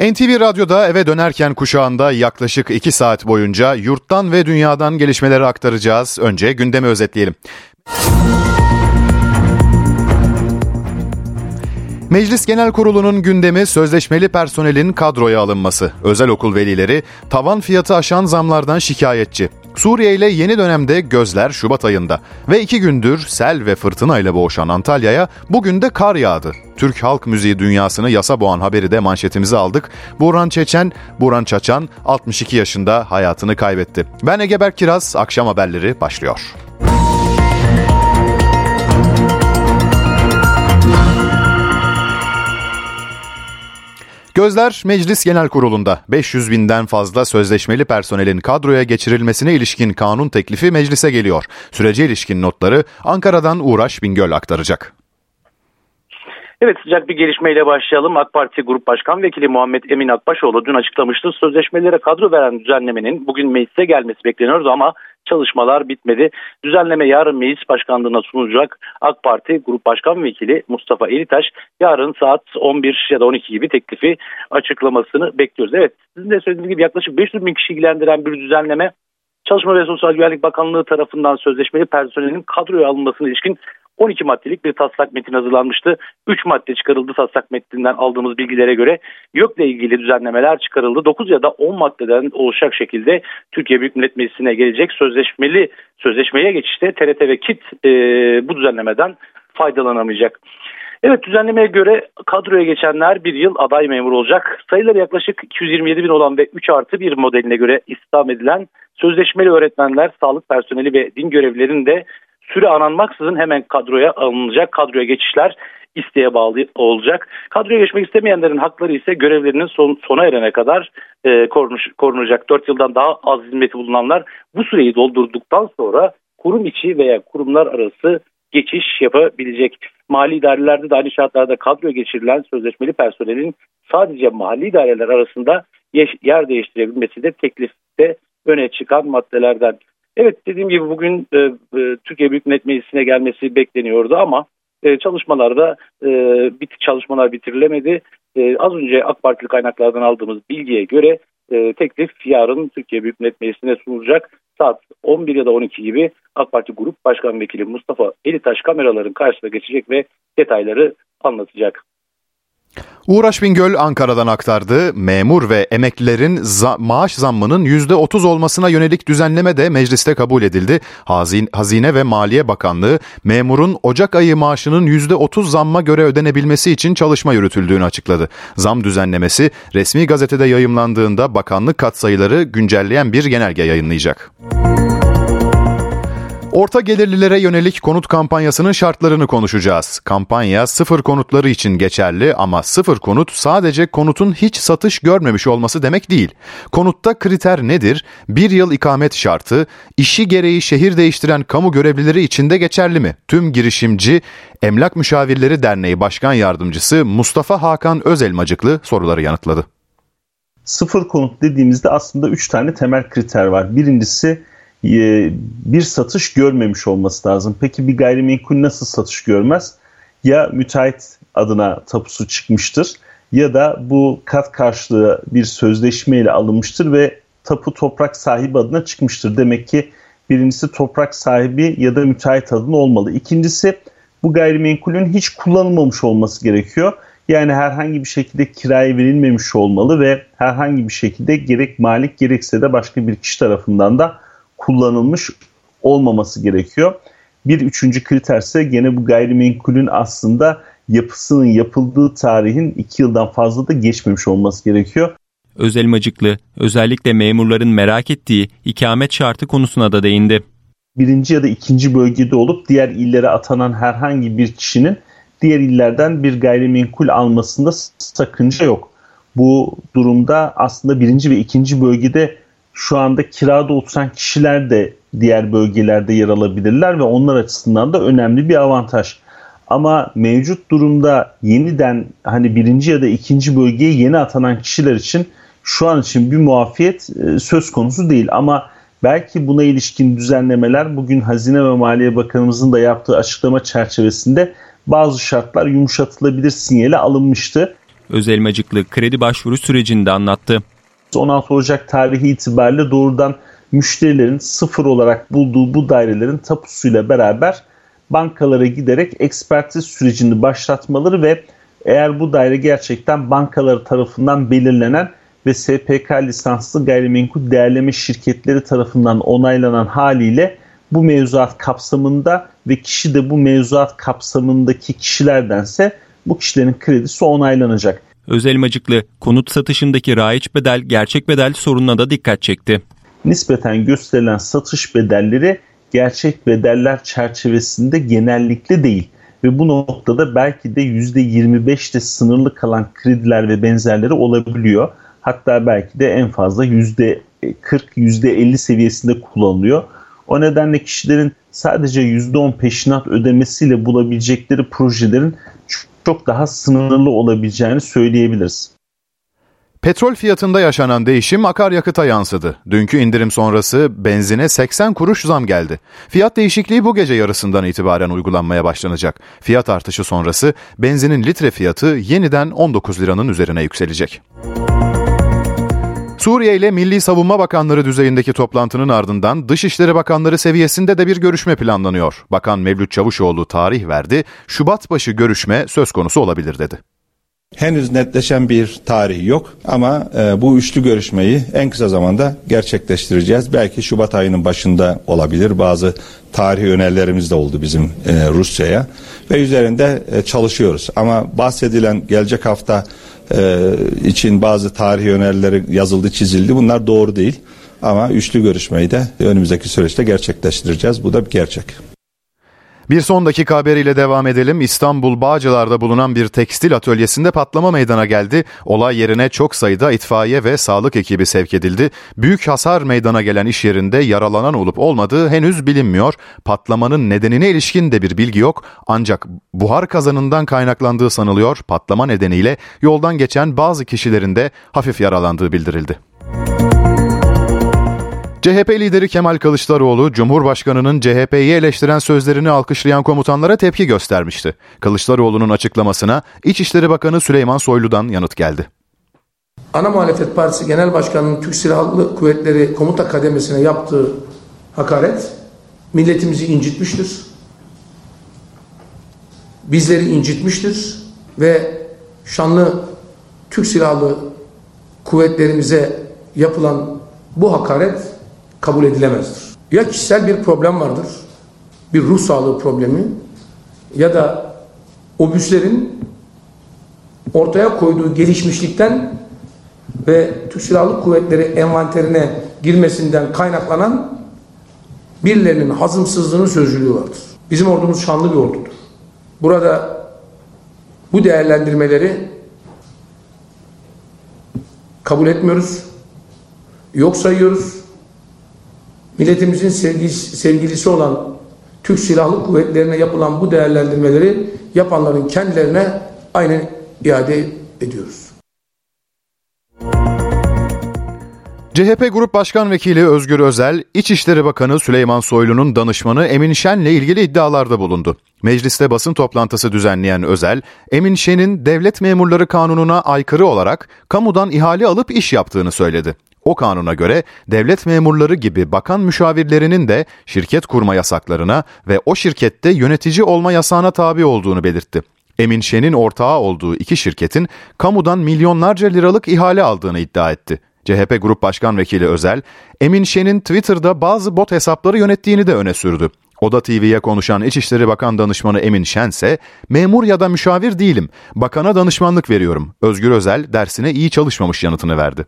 NTV Radyo'da eve dönerken kuşağında yaklaşık 2 saat boyunca yurttan ve dünyadan gelişmeleri aktaracağız. Önce gündemi özetleyelim. Meclis Genel Kurulu'nun gündemi sözleşmeli personelin kadroya alınması. Özel okul velileri tavan fiyatı aşan zamlardan şikayetçi. Suriye ile yeni dönemde gözler Şubat ayında ve iki gündür sel ve fırtına ile boğuşan Antalya'ya bugün de kar yağdı. Türk halk müziği dünyasını yasa boğan haberi de manşetimize aldık. Burhan Çeçen, Burhan Çaçan 62 yaşında hayatını kaybetti. Ben Egeber Kiraz, akşam haberleri başlıyor. Gözler Meclis Genel Kurulu'nda 500 binden fazla sözleşmeli personelin kadroya geçirilmesine ilişkin kanun teklifi meclise geliyor. Sürece ilişkin notları Ankara'dan Uğraş Bingöl aktaracak. Evet sıcak bir gelişmeyle başlayalım. AK Parti Grup Başkan Vekili Muhammed Emin Akbaşoğlu dün açıklamıştı. Sözleşmelere kadro veren düzenlemenin bugün meclise gelmesi bekleniyordu ama çalışmalar bitmedi. Düzenleme yarın meclis başkanlığına sunulacak. AK Parti Grup Başkan Vekili Mustafa Elitaş yarın saat 11 ya da 12 gibi teklifi açıklamasını bekliyoruz. Evet sizin de söylediğiniz gibi yaklaşık 500 bin kişi ilgilendiren bir düzenleme Çalışma ve Sosyal Güvenlik Bakanlığı tarafından sözleşmeli personelin kadroya alınmasına ilişkin 12 maddelik bir taslak metin hazırlanmıştı. 3 madde çıkarıldı taslak metninden aldığımız bilgilere göre. YÖK'le ilgili düzenlemeler çıkarıldı. 9 ya da 10 maddeden oluşacak şekilde Türkiye Büyük Millet Meclisi'ne gelecek sözleşmeli sözleşmeye geçişte TRT ve KİT e, bu düzenlemeden faydalanamayacak. Evet düzenlemeye göre kadroya geçenler bir yıl aday memur olacak. Sayıları yaklaşık 227 bin olan ve 3 artı 1 modeline göre istihdam edilen sözleşmeli öğretmenler, sağlık personeli ve din görevlilerinin de süre aranmaksızın hemen kadroya alınacak. Kadroya geçişler isteğe bağlı olacak. Kadroya geçmek istemeyenlerin hakları ise görevlerinin son, sona erene kadar e, korunuş, korunacak. 4 yıldan daha az hizmeti bulunanlar bu süreyi doldurduktan sonra kurum içi veya kurumlar arası geçiş yapabilecek. Mali idarelerde de aynı şartlarda kadroya geçirilen sözleşmeli personelin sadece mali idareler arasında yer değiştirebilmesi de teklifte öne çıkan maddelerden. Evet dediğim gibi bugün e, e, Türkiye Büyük Millet Meclisi'ne gelmesi bekleniyordu ama e, çalışmalarda e, bit çalışmalar bitirilemedi. E, az önce AK Partili kaynaklardan aldığımız bilgiye göre e, teklif yarın Türkiye Büyük Millet Meclisi'ne sunulacak. Saat 11 ya da 12 gibi AK Parti Grup Başkan Vekili Mustafa Elitaş kameraların karşısına geçecek ve detayları anlatacak. Uğraş Bingöl Ankara'dan aktardı. Memur ve emeklilerin za- maaş zammının %30 olmasına yönelik düzenleme de mecliste kabul edildi. Hazine, Hazine ve Maliye Bakanlığı memurun Ocak ayı maaşının %30 zamma göre ödenebilmesi için çalışma yürütüldüğünü açıkladı. Zam düzenlemesi resmi gazetede yayımlandığında bakanlık katsayıları güncelleyen bir genelge yayınlayacak. Orta gelirlilere yönelik konut kampanyasının şartlarını konuşacağız. Kampanya sıfır konutları için geçerli ama sıfır konut sadece konutun hiç satış görmemiş olması demek değil. Konutta kriter nedir? Bir yıl ikamet şartı, işi gereği şehir değiştiren kamu görevlileri için de geçerli mi? Tüm girişimci Emlak Müşavirleri Derneği Başkan Yardımcısı Mustafa Hakan Özelmacıklı soruları yanıtladı. Sıfır konut dediğimizde aslında üç tane temel kriter var. Birincisi bir satış görmemiş olması lazım. Peki bir gayrimenkul nasıl satış görmez? Ya müteahhit adına tapusu çıkmıştır ya da bu kat karşılığı bir sözleşmeyle alınmıştır ve tapu toprak sahibi adına çıkmıştır. Demek ki birincisi toprak sahibi ya da müteahhit adına olmalı. İkincisi bu gayrimenkulün hiç kullanılmamış olması gerekiyor. Yani herhangi bir şekilde kiraya verilmemiş olmalı ve herhangi bir şekilde gerek malik gerekse de başka bir kişi tarafından da kullanılmış olmaması gerekiyor. Bir üçüncü kriter ise gene bu gayrimenkulün aslında yapısının yapıldığı tarihin iki yıldan fazla da geçmemiş olması gerekiyor. Özelmacıklı özellikle memurların merak ettiği ikamet şartı konusuna da değindi. Birinci ya da ikinci bölgede olup diğer illere atanan herhangi bir kişinin diğer illerden bir gayrimenkul almasında sakınca yok. Bu durumda aslında birinci ve ikinci bölgede şu anda kirada oturan kişiler de diğer bölgelerde yer alabilirler ve onlar açısından da önemli bir avantaj. Ama mevcut durumda yeniden hani birinci ya da ikinci bölgeye yeni atanan kişiler için şu an için bir muafiyet e, söz konusu değil. Ama belki buna ilişkin düzenlemeler bugün Hazine ve Maliye Bakanımızın da yaptığı açıklama çerçevesinde bazı şartlar yumuşatılabilir sinyali alınmıştı. Özelmacıklı kredi başvuru sürecinde anlattı. 16 Ocak tarihi itibariyle doğrudan müşterilerin sıfır olarak bulduğu bu dairelerin tapusuyla beraber bankalara giderek ekspertiz sürecini başlatmaları ve eğer bu daire gerçekten bankaları tarafından belirlenen ve SPK lisanslı gayrimenkul değerleme şirketleri tarafından onaylanan haliyle bu mevzuat kapsamında ve kişi de bu mevzuat kapsamındaki kişilerdense bu kişilerin kredisi onaylanacak. Özelmacıklı konut satışındaki raiç bedel gerçek bedel sorununa da dikkat çekti. Nispeten gösterilen satış bedelleri gerçek bedeller çerçevesinde genellikle değil ve bu noktada belki de %25'te sınırlı kalan krediler ve benzerleri olabiliyor. Hatta belki de en fazla %40, %50 seviyesinde kullanılıyor. O nedenle kişilerin sadece %10 peşinat ödemesiyle bulabilecekleri projelerin çok daha sınırlı olabileceğini söyleyebiliriz. Petrol fiyatında yaşanan değişim akaryakıta yansıdı. Dünkü indirim sonrası benzine 80 kuruş zam geldi. Fiyat değişikliği bu gece yarısından itibaren uygulanmaya başlanacak. Fiyat artışı sonrası benzinin litre fiyatı yeniden 19 liranın üzerine yükselecek. Suriye ile Milli Savunma Bakanları düzeyindeki toplantının ardından Dışişleri Bakanları seviyesinde de bir görüşme planlanıyor. Bakan Mevlüt Çavuşoğlu tarih verdi, Şubat başı görüşme söz konusu olabilir dedi. Henüz netleşen bir tarih yok ama e, bu üçlü görüşmeyi en kısa zamanda gerçekleştireceğiz. Belki Şubat ayının başında olabilir. Bazı tarih önerilerimiz de oldu bizim e, Rusya'ya ve üzerinde e, çalışıyoruz. Ama bahsedilen gelecek hafta e, için bazı tarih önerileri yazıldı, çizildi. Bunlar doğru değil. Ama üçlü görüşmeyi de önümüzdeki süreçte gerçekleştireceğiz. Bu da bir gerçek. Bir son dakika haberiyle devam edelim. İstanbul Bağcılar'da bulunan bir tekstil atölyesinde patlama meydana geldi. Olay yerine çok sayıda itfaiye ve sağlık ekibi sevk edildi. Büyük hasar meydana gelen iş yerinde yaralanan olup olmadığı henüz bilinmiyor. Patlamanın nedenine ilişkin de bir bilgi yok. Ancak buhar kazanından kaynaklandığı sanılıyor. Patlama nedeniyle yoldan geçen bazı kişilerin de hafif yaralandığı bildirildi. CHP lideri Kemal Kılıçdaroğlu, Cumhurbaşkanı'nın CHP'yi eleştiren sözlerini alkışlayan komutanlara tepki göstermişti. Kılıçdaroğlu'nun açıklamasına İçişleri Bakanı Süleyman Soylu'dan yanıt geldi. Ana Muhalefet Partisi Genel Başkanı'nın Türk Silahlı Kuvvetleri komuta kademesine yaptığı hakaret milletimizi incitmiştir. Bizleri incitmiştir ve şanlı Türk Silahlı Kuvvetlerimize yapılan bu hakaret kabul edilemezdir. Ya kişisel bir problem vardır, bir ruh sağlığı problemi ya da obüslerin ortaya koyduğu gelişmişlikten ve Türk Silahlı Kuvvetleri envanterine girmesinden kaynaklanan birilerinin hazımsızlığının sözcülüğü vardır. Bizim ordumuz şanlı bir ordudur. Burada bu değerlendirmeleri kabul etmiyoruz. Yok sayıyoruz milletimizin sevgilisi olan Türk Silahlı Kuvvetlerine yapılan bu değerlendirmeleri yapanların kendilerine aynen iade ediyoruz. CHP Grup Başkan Vekili Özgür Özel, İçişleri Bakanı Süleyman Soylu'nun danışmanı Emin Şen'le ilgili iddialarda bulundu. Mecliste basın toplantısı düzenleyen Özel, Emin Şen'in devlet memurları kanununa aykırı olarak kamudan ihale alıp iş yaptığını söyledi. O kanuna göre devlet memurları gibi bakan müşavirlerinin de şirket kurma yasaklarına ve o şirkette yönetici olma yasağına tabi olduğunu belirtti. Emin Şen'in ortağı olduğu iki şirketin kamudan milyonlarca liralık ihale aldığını iddia etti. CHP Grup Başkan Vekili Özel, Emin Şen'in Twitter'da bazı bot hesapları yönettiğini de öne sürdü. Oda TV'ye konuşan İçişleri Bakan Danışmanı Emin Şen ise memur ya da müşavir değilim, bakana danışmanlık veriyorum. Özgür Özel dersine iyi çalışmamış yanıtını verdi.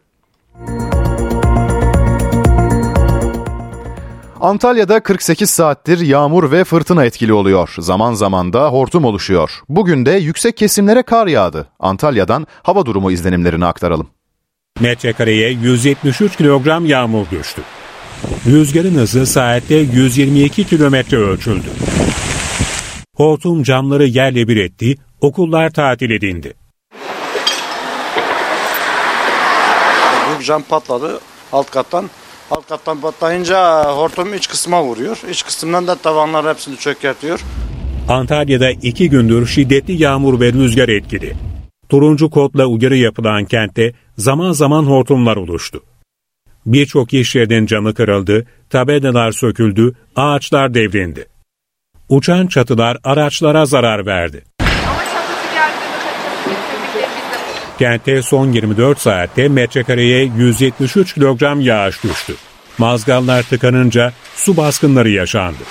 Antalya'da 48 saattir yağmur ve fırtına etkili oluyor. Zaman zaman da hortum oluşuyor. Bugün de yüksek kesimlere kar yağdı. Antalya'dan hava durumu izlenimlerini aktaralım. Metrekareye 173 kilogram yağmur düştü. Rüzgarın hızı saatte 122 kilometre ölçüldü. Hortum camları yerle bir etti, okullar tatil edildi. Büyük cam patladı alt kattan. Alt kattan patlayınca hortum iç kısma vuruyor. İç kısımdan da tavanlar hepsini çökertiyor. Antalya'da iki gündür şiddetli yağmur ve rüzgar etkili. Turuncu kodla uyarı yapılan kentte zaman zaman hortumlar oluştu. Birçok iş yerinin camı kırıldı, tabelalar söküldü, ağaçlar devrildi. Uçan çatılar araçlara zarar verdi. Kente son 24 saatte metrekareye 173 kilogram yağış düştü. Mazgallar tıkanınca su baskınları yaşandı.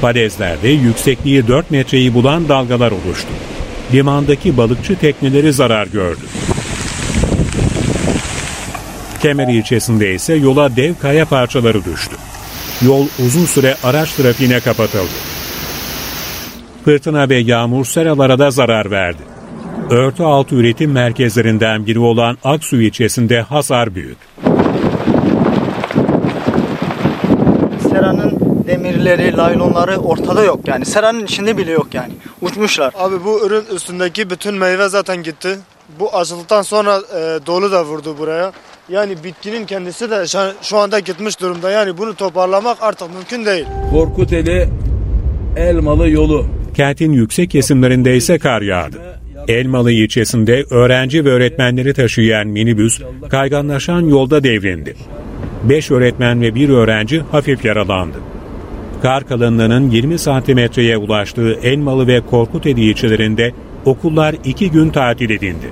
Falezlerde yüksekliği 4 metreyi bulan dalgalar oluştu. Limandaki balıkçı tekneleri zarar gördü. Kemer ilçesinde ise yola dev kaya parçaları düştü. Yol uzun süre araç trafiğine kapatıldı. Fırtına ve yağmur seralara da zarar verdi. Örtü altı üretim merkezlerinden biri olan Aksu ilçesinde hasar büyük. Seranın demirleri, laylonları ortada yok yani. Seranın içinde bile yok yani. Uçmuşlar. Abi bu ürün üstündeki bütün meyve zaten gitti. Bu açıldıktan sonra e, dolu da vurdu buraya. Yani bitkinin kendisi de şu anda gitmiş durumda. Yani bunu toparlamak artık mümkün değil. Korkuteli Elmalı yolu. Kentin yüksek kesimlerinde ise kar yağdı. Elmalı ilçesinde öğrenci ve öğretmenleri taşıyan minibüs kayganlaşan yolda devrildi. Beş öğretmen ve bir öğrenci hafif yaralandı. Kar kalınlığının 20 santimetreye ulaştığı Elmalı ve Korkuteli ilçelerinde okullar iki gün tatil edildi.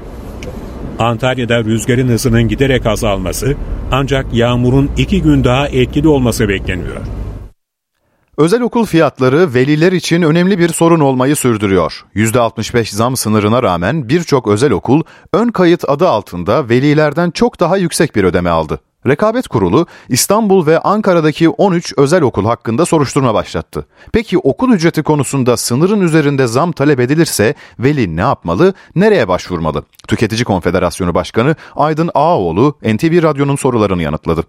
Antalya'da rüzgarın hızının giderek azalması ancak yağmurun iki gün daha etkili olması bekleniyor. Özel okul fiyatları veliler için önemli bir sorun olmayı sürdürüyor. %65 zam sınırına rağmen birçok özel okul ön kayıt adı altında velilerden çok daha yüksek bir ödeme aldı. Rekabet Kurulu İstanbul ve Ankara'daki 13 özel okul hakkında soruşturma başlattı. Peki okul ücreti konusunda sınırın üzerinde zam talep edilirse veli ne yapmalı, nereye başvurmalı? Tüketici Konfederasyonu Başkanı Aydın Ağaoğlu NTV Radyo'nun sorularını yanıtladı.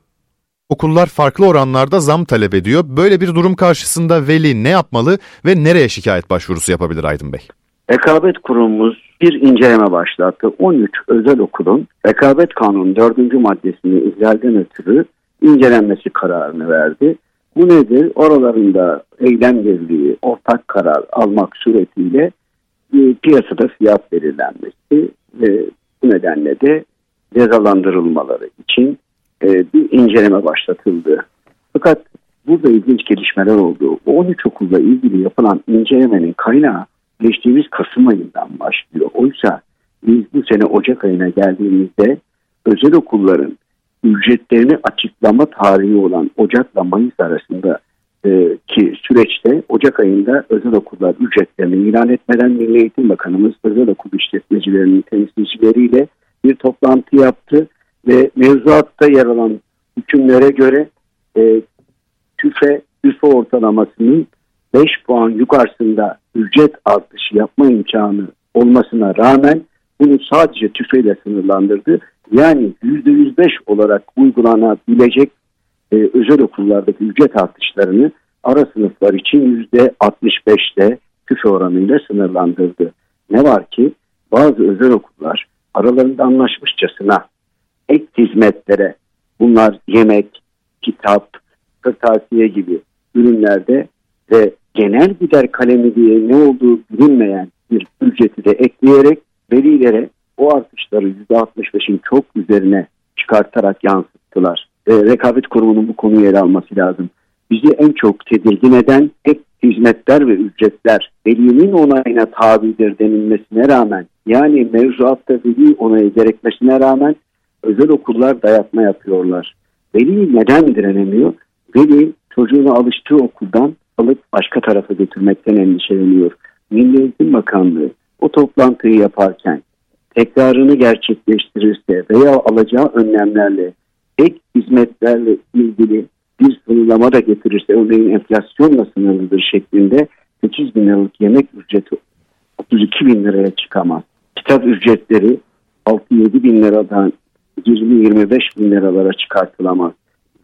Okullar farklı oranlarda zam talep ediyor. Böyle bir durum karşısında veli ne yapmalı ve nereye şikayet başvurusu yapabilir Aydın Bey? Rekabet Kurumumuz bir inceleme başlattı. 13 özel okulun Rekabet Kanunu 4. maddesini ihlalden ötürü incelenmesi kararını verdi. Bu nedir? Oralarında eylem birliği, ortak karar almak suretiyle e, piyasada fiyat belirlenmesi ve bu nedenle de cezalandırılmaları için e, bir inceleme başlatıldı. Fakat burada ilginç gelişmeler oldu. O 13 okulla ilgili yapılan incelemenin kaynağı geçtiğimiz Kasım ayından başlıyor. Oysa biz bu sene Ocak ayına geldiğimizde özel okulların ücretlerini açıklama tarihi olan Ocak'la Mayıs arasında e, ki süreçte Ocak ayında özel okullar ücretlerini ilan etmeden Milli Eğitim Bakanımız özel okul işletmecilerinin temsilcileriyle bir toplantı yaptı ve mevzuatta yer alan hükümlere göre e, TÜFE, TÜFE ortalamasının 5 puan yukarısında ücret artışı yapma imkanı olmasına rağmen bunu sadece TÜFE ile sınırlandırdı. Yani %105 olarak uygulanabilecek e, özel okullardaki ücret artışlarını ara sınıflar için %65'te TÜFE oranıyla sınırlandırdı. Ne var ki bazı özel okullar aralarında anlaşmışçasına ek hizmetlere bunlar yemek, kitap, kırtasiye gibi ürünlerde ve genel gider kalemi diye ne olduğu bilinmeyen bir ücreti de ekleyerek velilere o artışları %65'in çok üzerine çıkartarak yansıttılar. E, rekabet kurumunun bu konuyu ele alması lazım. Bizi en çok tedirgin eden ek hizmetler ve ücretler velinin onayına tabidir denilmesine rağmen yani mevzuatta veli onayı gerekmesine rağmen özel okullar dayatma yapıyorlar. Veli neden direnemiyor? Veli çocuğunu alıştığı okuldan alıp başka tarafa götürmekten endişeleniyor. Milli Eğitim Bakanlığı o toplantıyı yaparken tekrarını gerçekleştirirse veya alacağı önlemlerle ek hizmetlerle ilgili bir sınırlama da getirirse örneğin enflasyonla sınırlıdır şeklinde 8 bin liralık yemek ücreti 32 bin liraya çıkamaz. Kitap ücretleri 6-7 bin liradan 20-25 bin liralara çıkartılamaz.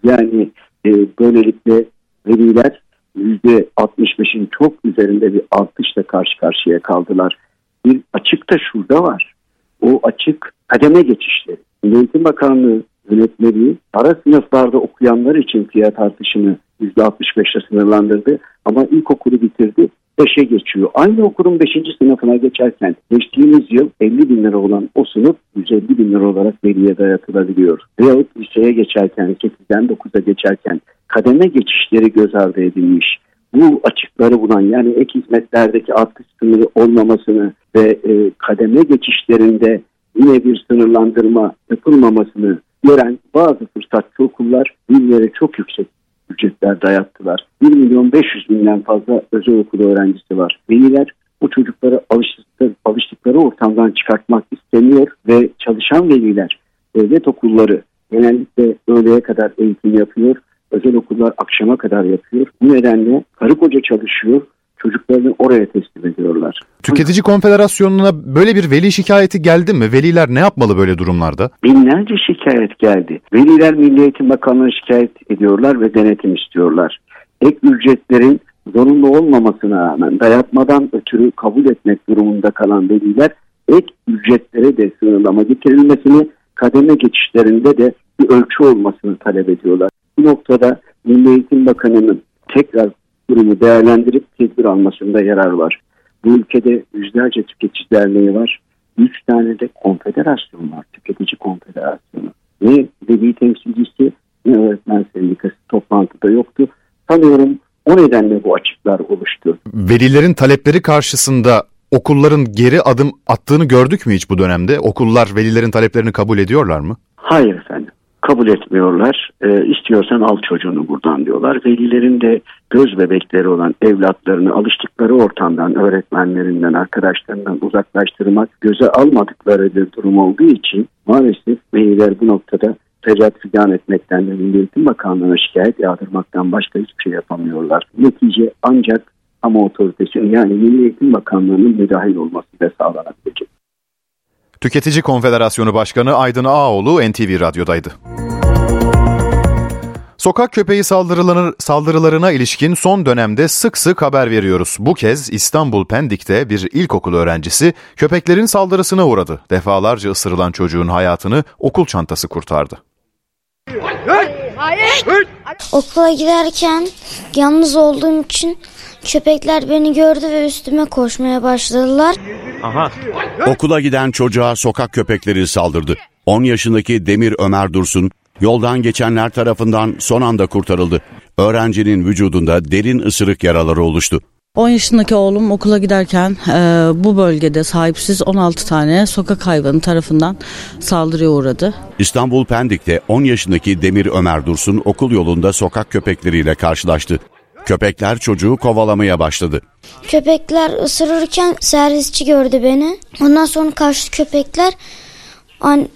Yani e, böylelikle veliler %65'in çok üzerinde bir artışla karşı karşıya kaldılar. Bir açık da şurada var. O açık kademe geçişleri. Eğitim Bakanlığı yönetmeliği ara sınıflarda okuyanlar için fiyat artışını %65'le sınırlandırdı. Ama ilkokulu bitirdi. 5'e geçiyor. Aynı okulun 5. sınıfına geçerken geçtiğimiz yıl 50 bin lira olan o sınıf 150 bin lira olarak veliye dayatılabiliyor. Veyahut liseye geçerken 8'den 9'a geçerken kademe geçişleri göz ardı edilmiş. Bu açıkları bulan yani ek hizmetlerdeki artış sınırı olmamasını ve e, kademe geçişlerinde yine bir sınırlandırma yapılmamasını gören bazı fırsatçı okullar birilere çok yüksek ücretler dayattılar. 1 milyon 500 binden fazla özel okul öğrencisi var. Veliler bu çocukları alıştıkları, alıştıkları ortamdan çıkartmak istemiyor ve çalışan veliler devlet okulları genellikle öğleye kadar eğitim yapıyor. Özel okullar akşama kadar yapıyor. Bu nedenle karı koca çalışıyor çocuklarını oraya teslim ediyorlar. Tüketici Konfederasyonu'na böyle bir veli şikayeti geldi mi? Veliler ne yapmalı böyle durumlarda? Binlerce şikayet geldi. Veliler Milli Eğitim Bakanlığı'na şikayet ediyorlar ve denetim istiyorlar. Ek ücretlerin zorunlu olmamasına rağmen dayatmadan ötürü kabul etmek durumunda kalan veliler ek ücretlere de sınırlama getirilmesini kademe geçişlerinde de bir ölçü olmasını talep ediyorlar. Bu noktada Milli Eğitim Bakanı'nın tekrar durumu değerlendirip tedbir almasında yarar var. Bu ülkede yüzlerce tüketici derneği var. Üç tane de konfederasyon var. Tüketici konfederasyonu. Ne veli temsilcisi ne öğretmen sendikası toplantıda yoktu. Sanıyorum o nedenle bu açıklar oluştu. Velilerin talepleri karşısında okulların geri adım attığını gördük mü hiç bu dönemde? Okullar velilerin taleplerini kabul ediyorlar mı? Hayır efendim kabul etmiyorlar. E, istiyorsan al çocuğunu buradan diyorlar. Velilerin de göz bebekleri olan evlatlarını alıştıkları ortamdan, öğretmenlerinden, arkadaşlarından uzaklaştırmak göze almadıkları bir durum olduğu için maalesef veliler bu noktada feryat figan etmekten ve Milli Eğitim Bakanlığı'na şikayet yağdırmaktan başka hiçbir şey yapamıyorlar. Netice ancak ama otoritesi yani Milli Eğitim Bakanlığı'nın müdahil olması da sağlanabilecek. Tüketici Konfederasyonu Başkanı Aydın Ağoğlu NTV Radyo'daydı. Sokak köpeği saldırılarına ilişkin son dönemde sık sık haber veriyoruz. Bu kez İstanbul Pendik'te bir ilkokul öğrencisi köpeklerin saldırısına uğradı. Defalarca ısırılan çocuğun hayatını okul çantası kurtardı. Okula giderken yalnız olduğum için köpekler beni gördü ve üstüme koşmaya başladılar. Aha. Okula giden çocuğa sokak köpekleri saldırdı. 10 yaşındaki Demir Ömer Dursun yoldan geçenler tarafından son anda kurtarıldı. Öğrencinin vücudunda derin ısırık yaraları oluştu. 10 yaşındaki oğlum okula giderken e, bu bölgede sahipsiz 16 tane sokak hayvanı tarafından saldırıya uğradı. İstanbul Pendik'te 10 yaşındaki Demir Ömer Dursun okul yolunda sokak köpekleriyle karşılaştı. Köpekler çocuğu kovalamaya başladı. Köpekler ısırırken servisçi gördü beni. Ondan sonra kaçtı köpekler.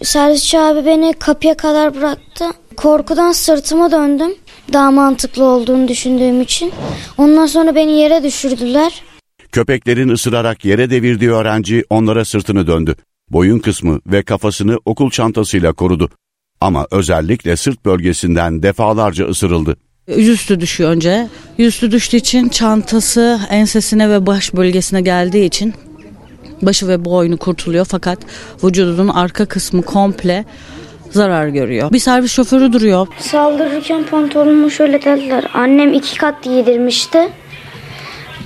Servisçi abi beni kapıya kadar bıraktı. Korkudan sırtıma döndüm. Daha mantıklı olduğunu düşündüğüm için. Ondan sonra beni yere düşürdüler. Köpeklerin ısırarak yere devirdiği öğrenci onlara sırtını döndü. Boyun kısmı ve kafasını okul çantasıyla korudu. Ama özellikle sırt bölgesinden defalarca ısırıldı. Yüzüstü düşüyor önce. Yüzüstü düştüğü için çantası ensesine ve baş bölgesine geldiği için başı ve boynu kurtuluyor fakat vücudunun arka kısmı komple zarar görüyor. Bir servis şoförü duruyor. Saldırırken pantolonumu şöyle dediler. Annem iki kat giydirmişti.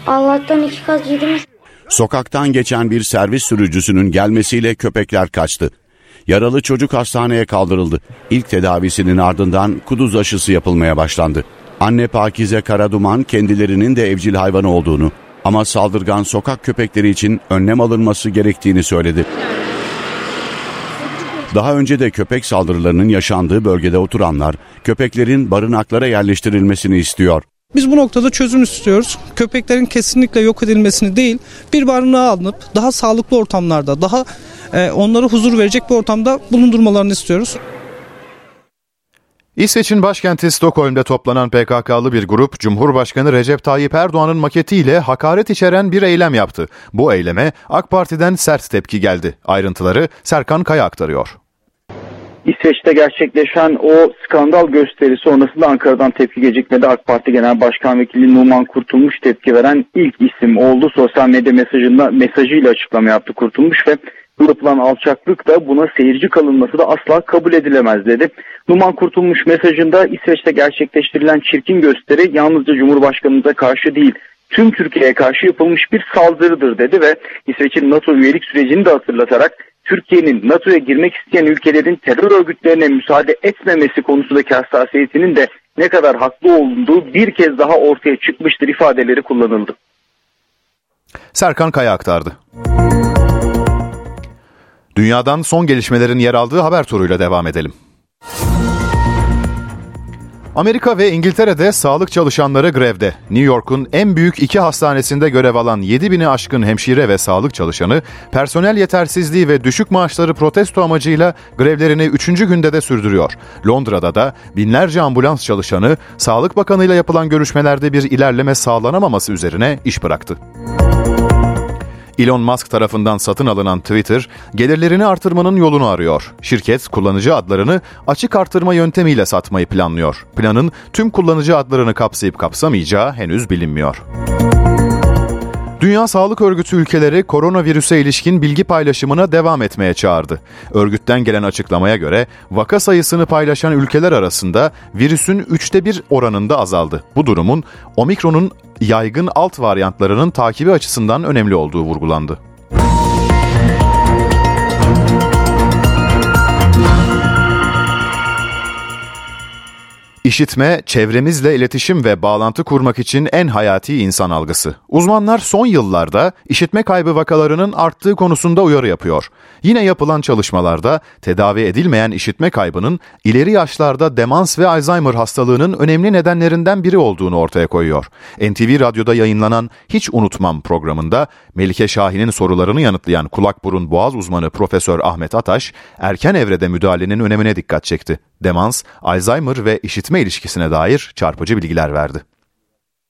Allah'tan iki kat giydirmiş. Sokaktan geçen bir servis sürücüsünün gelmesiyle köpekler kaçtı. Yaralı çocuk hastaneye kaldırıldı. İlk tedavisinin ardından kuduz aşısı yapılmaya başlandı. Anne Pakize Karaduman kendilerinin de evcil hayvan olduğunu ama saldırgan sokak köpekleri için önlem alınması gerektiğini söyledi. Daha önce de köpek saldırılarının yaşandığı bölgede oturanlar köpeklerin barınaklara yerleştirilmesini istiyor. Biz bu noktada çözüm istiyoruz. Köpeklerin kesinlikle yok edilmesini değil, bir barınağa alınıp daha sağlıklı ortamlarda, daha e, onlara huzur verecek bir ortamda bulundurmalarını istiyoruz. İsveç'in başkenti Stockholm'de toplanan PKK'lı bir grup, Cumhurbaşkanı Recep Tayyip Erdoğan'ın maketiyle hakaret içeren bir eylem yaptı. Bu eyleme AK Parti'den sert tepki geldi. Ayrıntıları Serkan Kaya aktarıyor. İsveç'te gerçekleşen o skandal gösterisi sonrasında Ankara'dan tepki gecikmedi. AK Parti Genel Başkan Vekili Numan Kurtulmuş tepki veren ilk isim oldu. Sosyal medya mesajında mesajıyla açıklama yaptı Kurtulmuş ve bu yapılan alçaklık da buna seyirci kalınması da asla kabul edilemez dedi. Numan Kurtulmuş mesajında İsveç'te gerçekleştirilen çirkin gösteri yalnızca Cumhurbaşkanımıza karşı değil tüm Türkiye'ye karşı yapılmış bir saldırıdır dedi ve İsveç'in NATO üyelik sürecini de hatırlatarak Türkiye'nin NATO'ya girmek isteyen ülkelerin terör örgütlerine müsaade etmemesi konusundaki hassasiyetinin de ne kadar haklı olduğu bir kez daha ortaya çıkmıştır ifadeleri kullanıldı. Serkan Kaya aktardı. Dünyadan son gelişmelerin yer aldığı haber turuyla devam edelim. Amerika ve İngiltere'de sağlık çalışanları grevde. New York'un en büyük iki hastanesinde görev alan 7 bini aşkın hemşire ve sağlık çalışanı, personel yetersizliği ve düşük maaşları protesto amacıyla grevlerini 3. günde de sürdürüyor. Londra'da da binlerce ambulans çalışanı, Sağlık Bakanı ile yapılan görüşmelerde bir ilerleme sağlanamaması üzerine iş bıraktı. Elon Musk tarafından satın alınan Twitter, gelirlerini artırmanın yolunu arıyor. Şirket, kullanıcı adlarını açık artırma yöntemiyle satmayı planlıyor. Planın tüm kullanıcı adlarını kapsayıp kapsamayacağı henüz bilinmiyor. Dünya Sağlık Örgütü ülkeleri koronavirüse ilişkin bilgi paylaşımına devam etmeye çağırdı. Örgütten gelen açıklamaya göre vaka sayısını paylaşan ülkeler arasında virüsün üçte bir oranında azaldı. Bu durumun omikronun yaygın alt varyantlarının takibi açısından önemli olduğu vurgulandı. İşitme, çevremizle iletişim ve bağlantı kurmak için en hayati insan algısı. Uzmanlar son yıllarda işitme kaybı vakalarının arttığı konusunda uyarı yapıyor. Yine yapılan çalışmalarda tedavi edilmeyen işitme kaybının ileri yaşlarda demans ve Alzheimer hastalığının önemli nedenlerinden biri olduğunu ortaya koyuyor. NTV Radyo'da yayınlanan Hiç Unutmam programında Melike Şahin'in sorularını yanıtlayan kulak burun boğaz uzmanı Profesör Ahmet Ataş, erken evrede müdahalenin önemine dikkat çekti. Demans, Alzheimer ve işitme ilişkisine dair çarpıcı bilgiler verdi.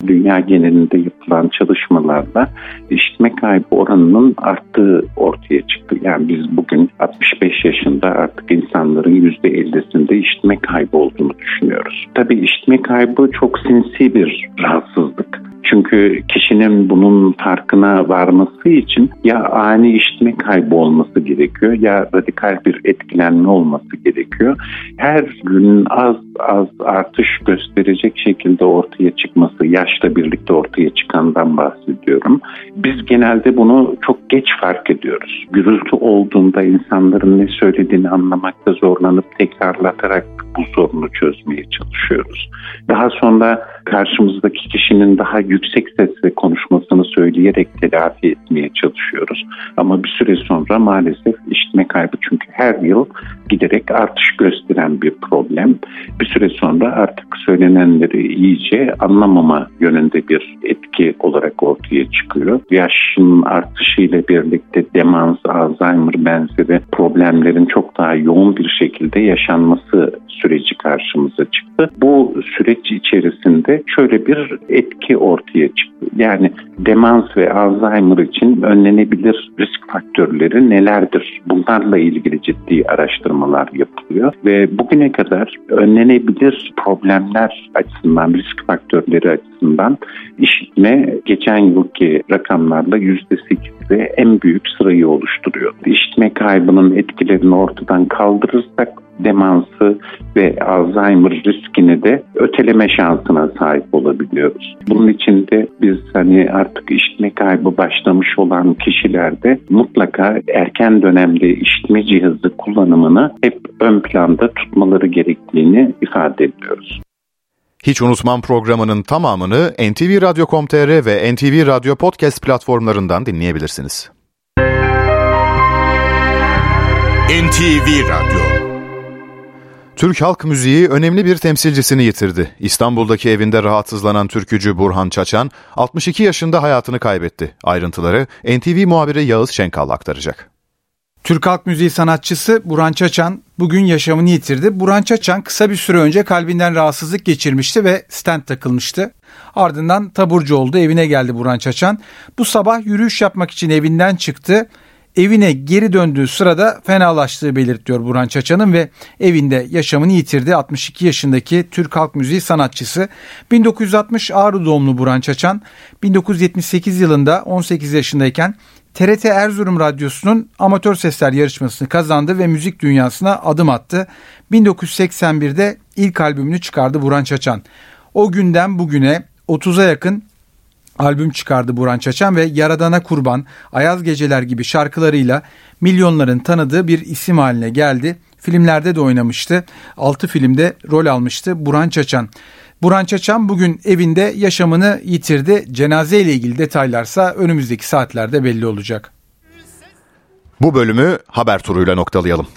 Dünya genelinde yapılan çalışmalarda işitme kaybı oranının arttığı ortaya çıktı. Yani biz bugün 65 yaşında artık insanların %50'sinde işitme kaybı olduğunu düşünüyoruz. Tabii işitme kaybı çok sinsi bir rahatsızlık. Çünkü kişinin bunun farkına varması için ya ani işitme kaybı olması gerekiyor ya radikal bir etkilenme olması gerekiyor. Her gün az az artış gösterecek şekilde ortaya çıkması, yaşla birlikte ortaya çıkandan bahsediyorum. Biz genelde bunu çok geç fark ediyoruz. Gürültü olduğunda insanların ne söylediğini anlamakta zorlanıp tekrarlatarak bu sorunu çözmeye çalışıyoruz. Daha sonra karşımızdaki kişinin daha yüksek sesle konuşmasını söyleyerek telafi etmeye çalışıyoruz. Ama bir süre sonra maalesef işitme kaybı çünkü her yıl giderek artış gösteren bir problem. Bir süre sonra artık söylenenleri iyice anlamama yönünde bir etki olarak ortaya çıkıyor. Yaşın artışıyla birlikte demans, Alzheimer benzeri problemlerin çok daha yoğun bir şekilde yaşanması süreci karşımıza çıktı. Bu süreç içerisinde şöyle bir etki ortaya çıktı. Yani demans ve Alzheimer için önlenebilir risk faktörleri nelerdir? Bunlarla ilgili ciddi araştırmalar yapılıyor ve bugüne kadar önlenebilir problemler açısından, risk faktörleri açısından işitme geçen yılki rakamlarla %8'de en büyük sırayı oluşturuyor. İşitme kaybının etkilerini ortadan kaldırırsak demansı ve Alzheimer riskini de öteleme şansına sahip olabiliyoruz. Bunun için de biz hani artık işitme kaybı başlamış olan kişilerde mutlaka erken dönemde işitme cihazı kullanımını hep ön planda tutmaları gerektiğini ifade ediyoruz. Hiç unutmam programının tamamını NTV Radyo.com.tr ve NTV Radyo Podcast platformlarından dinleyebilirsiniz. NTV Radyo Türk halk müziği önemli bir temsilcisini yitirdi. İstanbul'daki evinde rahatsızlanan türkücü Burhan Çaçan 62 yaşında hayatını kaybetti. Ayrıntıları NTV muhabiri Yağız Şenkal aktaracak. Türk halk müziği sanatçısı Burhan Çaçan bugün yaşamını yitirdi. Burhan Çaçan kısa bir süre önce kalbinden rahatsızlık geçirmişti ve stent takılmıştı. Ardından taburcu oldu evine geldi Burhan Çaçan. Bu sabah yürüyüş yapmak için evinden çıktı evine geri döndüğü sırada fenalaştığı belirtiyor Burhan Çaçan'ın ve evinde yaşamını yitirdi. 62 yaşındaki Türk halk müziği sanatçısı. 1960 Ağrı doğumlu Burhan Çaçan 1978 yılında 18 yaşındayken TRT Erzurum Radyosu'nun amatör sesler yarışmasını kazandı ve müzik dünyasına adım attı. 1981'de ilk albümünü çıkardı Burhan Çaçan. O günden bugüne 30'a yakın albüm çıkardı Buran Çaçan ve Yaradana Kurban, Ayaz Geceler gibi şarkılarıyla milyonların tanıdığı bir isim haline geldi. Filmlerde de oynamıştı. 6 filmde rol almıştı Buran Çaçan. Buran Çaçan bugün evinde yaşamını yitirdi. Cenaze ile ilgili detaylarsa önümüzdeki saatlerde belli olacak. Bu bölümü haber turuyla noktalayalım.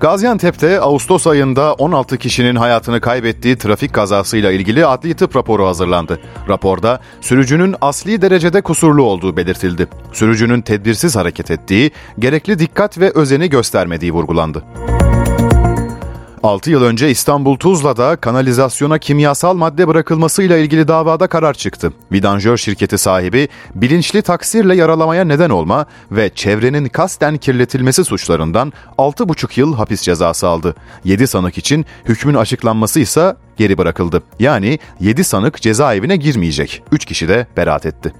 Gaziantep'te Ağustos ayında 16 kişinin hayatını kaybettiği trafik kazasıyla ilgili adli tıp raporu hazırlandı. Raporda sürücünün asli derecede kusurlu olduğu belirtildi. Sürücünün tedbirsiz hareket ettiği, gerekli dikkat ve özeni göstermediği vurgulandı. 6 yıl önce İstanbul Tuzla'da kanalizasyona kimyasal madde bırakılmasıyla ilgili davada karar çıktı. Vidanjör şirketi sahibi bilinçli taksirle yaralamaya neden olma ve çevrenin kasten kirletilmesi suçlarından 6,5 yıl hapis cezası aldı. 7 sanık için hükmün açıklanması ise geri bırakıldı. Yani 7 sanık cezaevine girmeyecek. 3 kişi de beraat etti.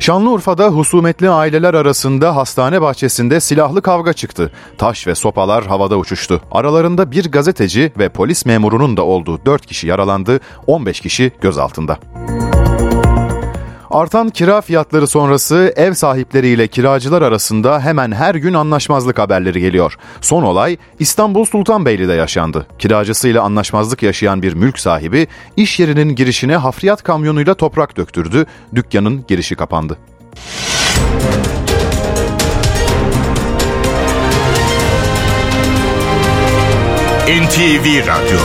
Şanlıurfa'da husumetli aileler arasında hastane bahçesinde silahlı kavga çıktı. Taş ve sopalar havada uçuştu. Aralarında bir gazeteci ve polis memurunun da olduğu 4 kişi yaralandı, 15 kişi gözaltında. Artan kira fiyatları sonrası ev sahipleriyle kiracılar arasında hemen her gün anlaşmazlık haberleri geliyor. Son olay İstanbul Sultanbeyli'de yaşandı. Kiracısıyla anlaşmazlık yaşayan bir mülk sahibi iş yerinin girişine hafriyat kamyonuyla toprak döktürdü. Dükkanın girişi kapandı. NTV Radyo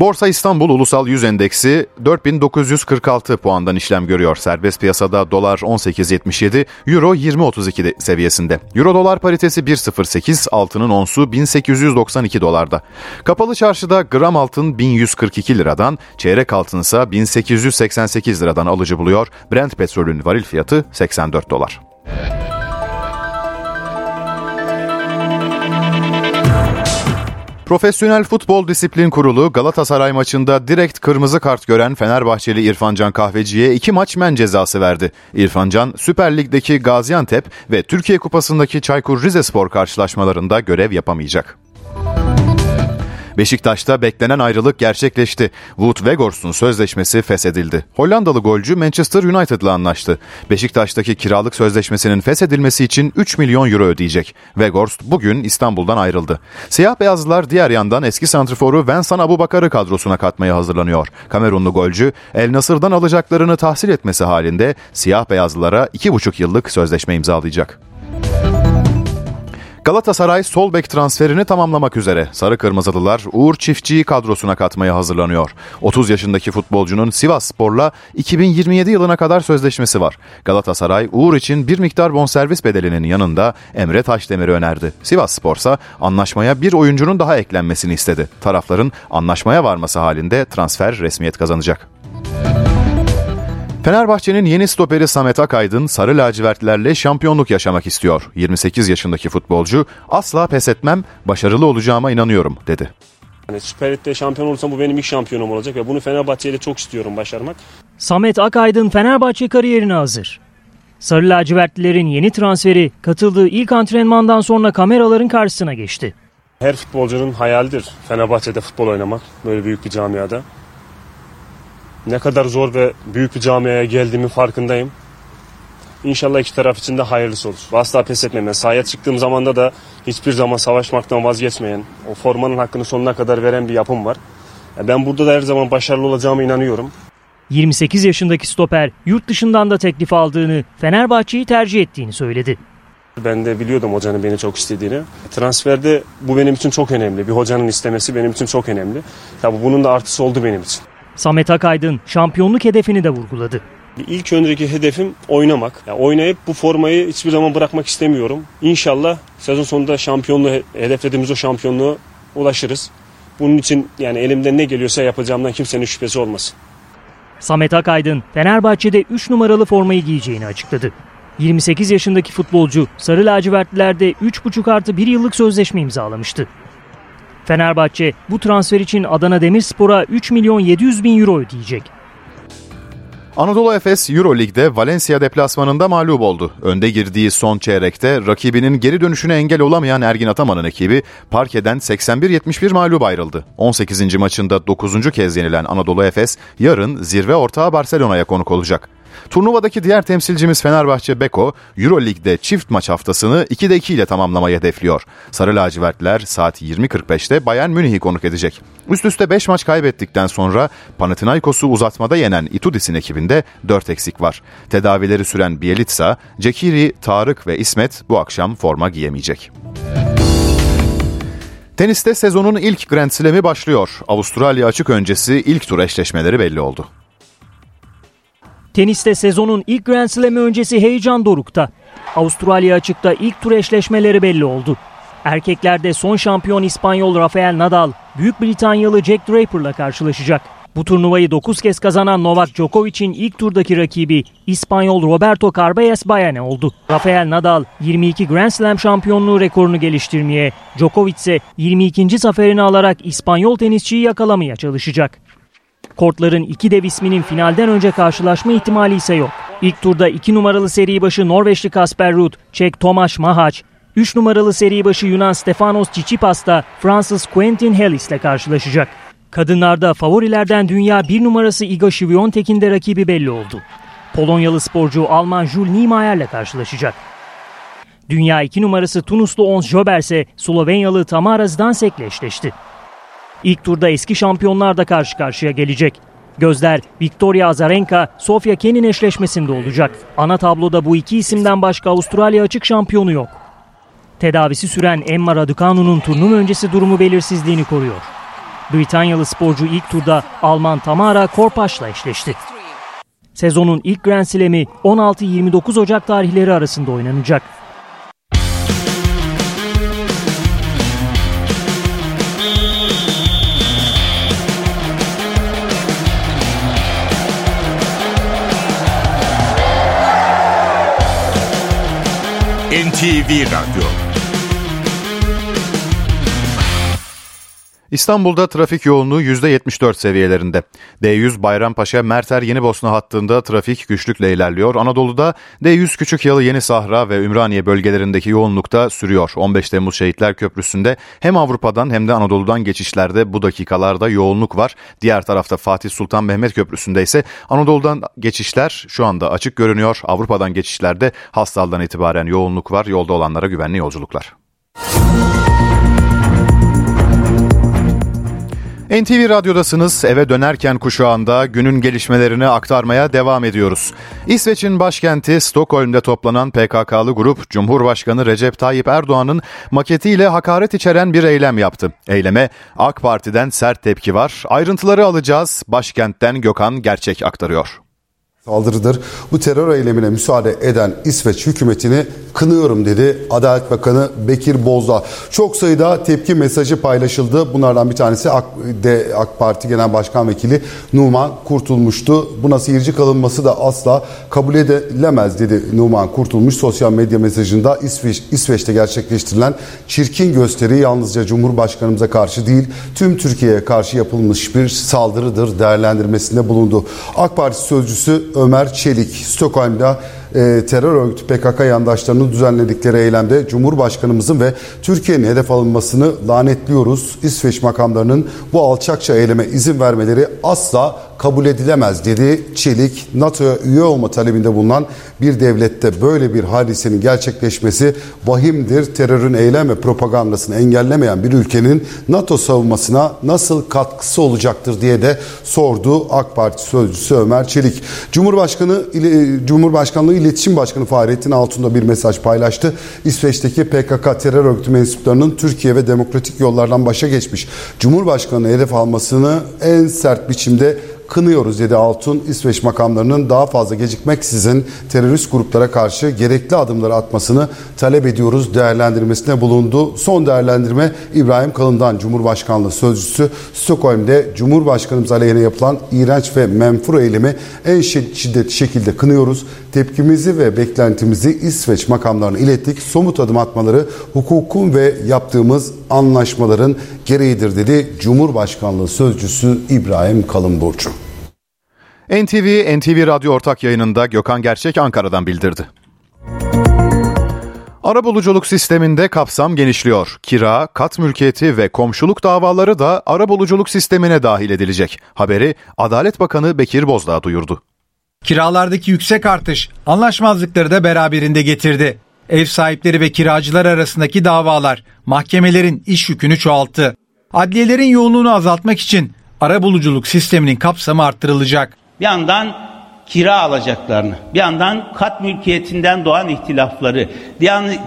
Borsa İstanbul Ulusal Yüz Endeksi 4946 puandan işlem görüyor. Serbest piyasada dolar 18.77, euro 20.32 seviyesinde. Euro dolar paritesi 1.08, altının onsu 1892 dolarda. Kapalı çarşıda gram altın 1142 liradan, çeyrek altın ise 1888 liradan alıcı buluyor. Brent petrolün varil fiyatı 84 dolar. Profesyonel Futbol Disiplin Kurulu Galatasaray maçında direkt kırmızı kart gören Fenerbahçeli İrfancan Kahveci'ye iki maç men cezası verdi. İrfancan Süper Lig'deki Gaziantep ve Türkiye Kupası'ndaki Çaykur Rizespor karşılaşmalarında görev yapamayacak. Beşiktaş'ta beklenen ayrılık gerçekleşti. Wout Weghorst'un sözleşmesi feshedildi. Hollandalı golcü Manchester United'la anlaştı. Beşiktaş'taki kiralık sözleşmesinin feshedilmesi için 3 milyon euro ödeyecek. Weghorst bugün İstanbul'dan ayrıldı. Siyah beyazlılar diğer yandan eski santriforu Vincent Abubakar'ı kadrosuna katmaya hazırlanıyor. Kamerunlu golcü El Nasır'dan alacaklarını tahsil etmesi halinde siyah beyazlılara 2,5 yıllık sözleşme imzalayacak. Galatasaray sol bek transferini tamamlamak üzere. Sarı Kırmızılılar Uğur Çiftçi'yi kadrosuna katmaya hazırlanıyor. 30 yaşındaki futbolcunun Sivas Spor'la 2027 yılına kadar sözleşmesi var. Galatasaray Uğur için bir miktar bonservis bedelinin yanında Emre Taşdemir'i önerdi. Sivas Spor'sa anlaşmaya bir oyuncunun daha eklenmesini istedi. Tarafların anlaşmaya varması halinde transfer resmiyet kazanacak. Fenerbahçe'nin yeni stoperi Samet Akaydın sarı lacivertlerle şampiyonluk yaşamak istiyor. 28 yaşındaki futbolcu asla pes etmem, başarılı olacağıma inanıyorum dedi. Yani Süper Lig'de şampiyon olursam bu benim ilk şampiyonum olacak ve bunu Fenerbahçe ile çok istiyorum başarmak. Samet Akaydın Fenerbahçe kariyerine hazır. Sarı lacivertlilerin yeni transferi katıldığı ilk antrenmandan sonra kameraların karşısına geçti. Her futbolcunun hayalidir Fenerbahçe'de futbol oynamak böyle büyük bir camiada ne kadar zor ve büyük bir camiaya geldiğimin farkındayım. İnşallah iki taraf için de hayırlısı olur. Asla pes etmeyen, sahaya çıktığım zamanda da hiçbir zaman savaşmaktan vazgeçmeyen, o formanın hakkını sonuna kadar veren bir yapım var. Ben burada da her zaman başarılı olacağıma inanıyorum. 28 yaşındaki stoper yurt dışından da teklif aldığını, Fenerbahçe'yi tercih ettiğini söyledi. Ben de biliyordum hocanın beni çok istediğini. Transferde bu benim için çok önemli. Bir hocanın istemesi benim için çok önemli. Tabii bunun da artısı oldu benim için. Samet Akaydın şampiyonluk hedefini de vurguladı. İlk önceki hedefim oynamak. Yani oynayıp bu formayı hiçbir zaman bırakmak istemiyorum. İnşallah sezon sonunda şampiyonluğu hedeflediğimiz o şampiyonluğa ulaşırız. Bunun için yani elimden ne geliyorsa yapacağımdan kimsenin şüphesi olmasın. Samet Akaydın Fenerbahçe'de 3 numaralı formayı giyeceğini açıkladı. 28 yaşındaki futbolcu Sarı Lacivertliler'de 3,5 artı 1 yıllık sözleşme imzalamıştı. Fenerbahçe bu transfer için Adana Demirspor'a 3 milyon 700 bin euro ödeyecek. Anadolu Efes Euroleague'de Valencia deplasmanında mağlup oldu. Önde girdiği son çeyrekte rakibinin geri dönüşüne engel olamayan Ergin Ataman'ın ekibi parkeden 81-71 mağlup ayrıldı. 18. maçında 9. kez yenilen Anadolu Efes yarın zirve ortağı Barcelona'ya konuk olacak. Turnuvadaki diğer temsilcimiz Fenerbahçe Beko, Euroleague'de çift maç haftasını 2'de 2 ile tamamlamayı hedefliyor. Sarı lacivertler saat 20.45'te Bayern Münih'i konuk edecek. Üst üste 5 maç kaybettikten sonra Panathinaikos'u uzatmada yenen Itudis'in ekibinde 4 eksik var. Tedavileri süren Bielitsa, Cekiri, Tarık ve İsmet bu akşam forma giyemeyecek. Teniste sezonun ilk Grand Slam'i başlıyor. Avustralya açık öncesi ilk tur eşleşmeleri belli oldu. Teniste sezonun ilk Grand Slam'i öncesi heyecan dorukta. Avustralya açıkta ilk tur eşleşmeleri belli oldu. Erkeklerde son şampiyon İspanyol Rafael Nadal, Büyük Britanyalı Jack Draper'la karşılaşacak. Bu turnuvayı 9 kez kazanan Novak Djokovic'in ilk turdaki rakibi İspanyol Roberto Carballes Bayane oldu. Rafael Nadal 22 Grand Slam şampiyonluğu rekorunu geliştirmeye, Djokovic ise 22. zaferini alarak İspanyol tenisçiyi yakalamaya çalışacak. Kortların iki dev isminin finalden önce karşılaşma ihtimali ise yok. İlk turda 2 numaralı seri başı Norveçli Kasper Ruud, Çek Tomasz Mahac, 3 numaralı seri başı Yunan Stefanos Tsitsipas da Fransız Quentin Halys ile karşılaşacak. Kadınlarda favorilerden dünya 1 numarası Iga Świątek'in de rakibi belli oldu. Polonyalı sporcu Alman Jules Niemeyer ile karşılaşacak. Dünya 2 numarası Tunuslu Ons Jöber ise Slovenyalı Tamara Zdansek'le eşleşti. İlk turda eski şampiyonlar da karşı karşıya gelecek. Gözler Victoria Azarenka, Sofia Kenin eşleşmesinde olacak. Ana tabloda bu iki isimden başka Avustralya açık şampiyonu yok. Tedavisi süren Emma Raducanu'nun turnuva öncesi durumu belirsizliğini koruyor. Britanyalı sporcu ilk turda Alman Tamara Korpaş'la eşleşti. Sezonun ilk Grand Slam'i 16-29 Ocak tarihleri arasında oynanacak. NTV Radyo İstanbul'da trafik yoğunluğu %74 seviyelerinde. D100 Bayrampaşa Merter Yeni Bosna hattında trafik güçlükle ilerliyor. Anadolu'da D100 Küçük Yalı Yeni Sahra ve Ümraniye bölgelerindeki yoğunlukta sürüyor. 15 Temmuz Şehitler Köprüsü'nde hem Avrupa'dan hem de Anadolu'dan geçişlerde bu dakikalarda yoğunluk var. Diğer tarafta Fatih Sultan Mehmet Köprüsü'nde ise Anadolu'dan geçişler şu anda açık görünüyor. Avrupa'dan geçişlerde hastaldan itibaren yoğunluk var. Yolda olanlara güvenli yolculuklar. NTV Radyo'dasınız. Eve dönerken kuşağında günün gelişmelerini aktarmaya devam ediyoruz. İsveç'in başkenti Stockholm'de toplanan PKK'lı grup Cumhurbaşkanı Recep Tayyip Erdoğan'ın maketiyle hakaret içeren bir eylem yaptı. Eyleme AK Parti'den sert tepki var. Ayrıntıları alacağız. Başkentten Gökhan Gerçek aktarıyor saldırıdır. Bu terör eylemine müsaade eden İsveç hükümetini kınıyorum dedi Adalet Bakanı Bekir Bozdağ. Çok sayıda tepki mesajı paylaşıldı. Bunlardan bir tanesi AK, de, AK Parti Genel Başkan Vekili Numan Kurtulmuş'tu. Buna seyirci kalınması da asla kabul edilemez dedi Numan Kurtulmuş. Sosyal medya mesajında İsveç, İsveç'te gerçekleştirilen çirkin gösteri yalnızca Cumhurbaşkanımıza karşı değil tüm Türkiye'ye karşı yapılmış bir saldırıdır değerlendirmesinde bulundu. AK Parti sözcüsü Ömer Çelik Stockholm'da e, terör örgütü PKK yandaşlarının düzenledikleri eylemde Cumhurbaşkanımızın ve Türkiye'nin hedef alınmasını lanetliyoruz. İsveç makamlarının bu alçakça eyleme izin vermeleri asla kabul edilemez dedi Çelik. NATO'ya üye olma talebinde bulunan bir devlette böyle bir hadisenin gerçekleşmesi vahimdir. Terörün eylem ve propagandasını engellemeyen bir ülkenin NATO savunmasına nasıl katkısı olacaktır diye de sordu AK Parti sözcüsü Ömer Çelik. Cumhurbaşkanı Cumhurbaşkanlığı İletişim Başkanı Fahrettin Altun'da bir mesaj paylaştı. İsveç'teki PKK terör örgütü mensuplarının Türkiye ve demokratik yollardan başa geçmiş Cumhurbaşkanı hedef almasını en sert biçimde kınıyoruz dedi Altun. İsveç makamlarının daha fazla gecikmeksizin terörist gruplara karşı gerekli adımları atmasını talep ediyoruz değerlendirmesine bulundu. Son değerlendirme İbrahim Kalın'dan Cumhurbaşkanlığı sözcüsü Stockholm'de Cumhurbaşkanımız aleyhine yapılan iğrenç ve menfur eylemi en şiddetli şekilde kınıyoruz. Tepkimizi ve beklentimizi İsveç makamlarına ilettik. Somut adım atmaları hukukun ve yaptığımız anlaşmaların gereğidir dedi Cumhurbaşkanlığı sözcüsü İbrahim Kalınburcu. NTV, NTV Radyo ortak yayınında Gökhan Gerçek Ankara'dan bildirdi. Arabuluculuk sisteminde kapsam genişliyor. Kira, kat mülkiyeti ve komşuluk davaları da arabuluculuk sistemine dahil edilecek. Haberi Adalet Bakanı Bekir Bozdağ duyurdu. Kiralardaki yüksek artış anlaşmazlıkları da beraberinde getirdi. Ev sahipleri ve kiracılar arasındaki davalar mahkemelerin iş yükünü çoğalttı. Adliyelerin yoğunluğunu azaltmak için arabuluculuk sisteminin kapsamı arttırılacak. Bir yandan kira alacaklarını, bir yandan kat mülkiyetinden doğan ihtilafları,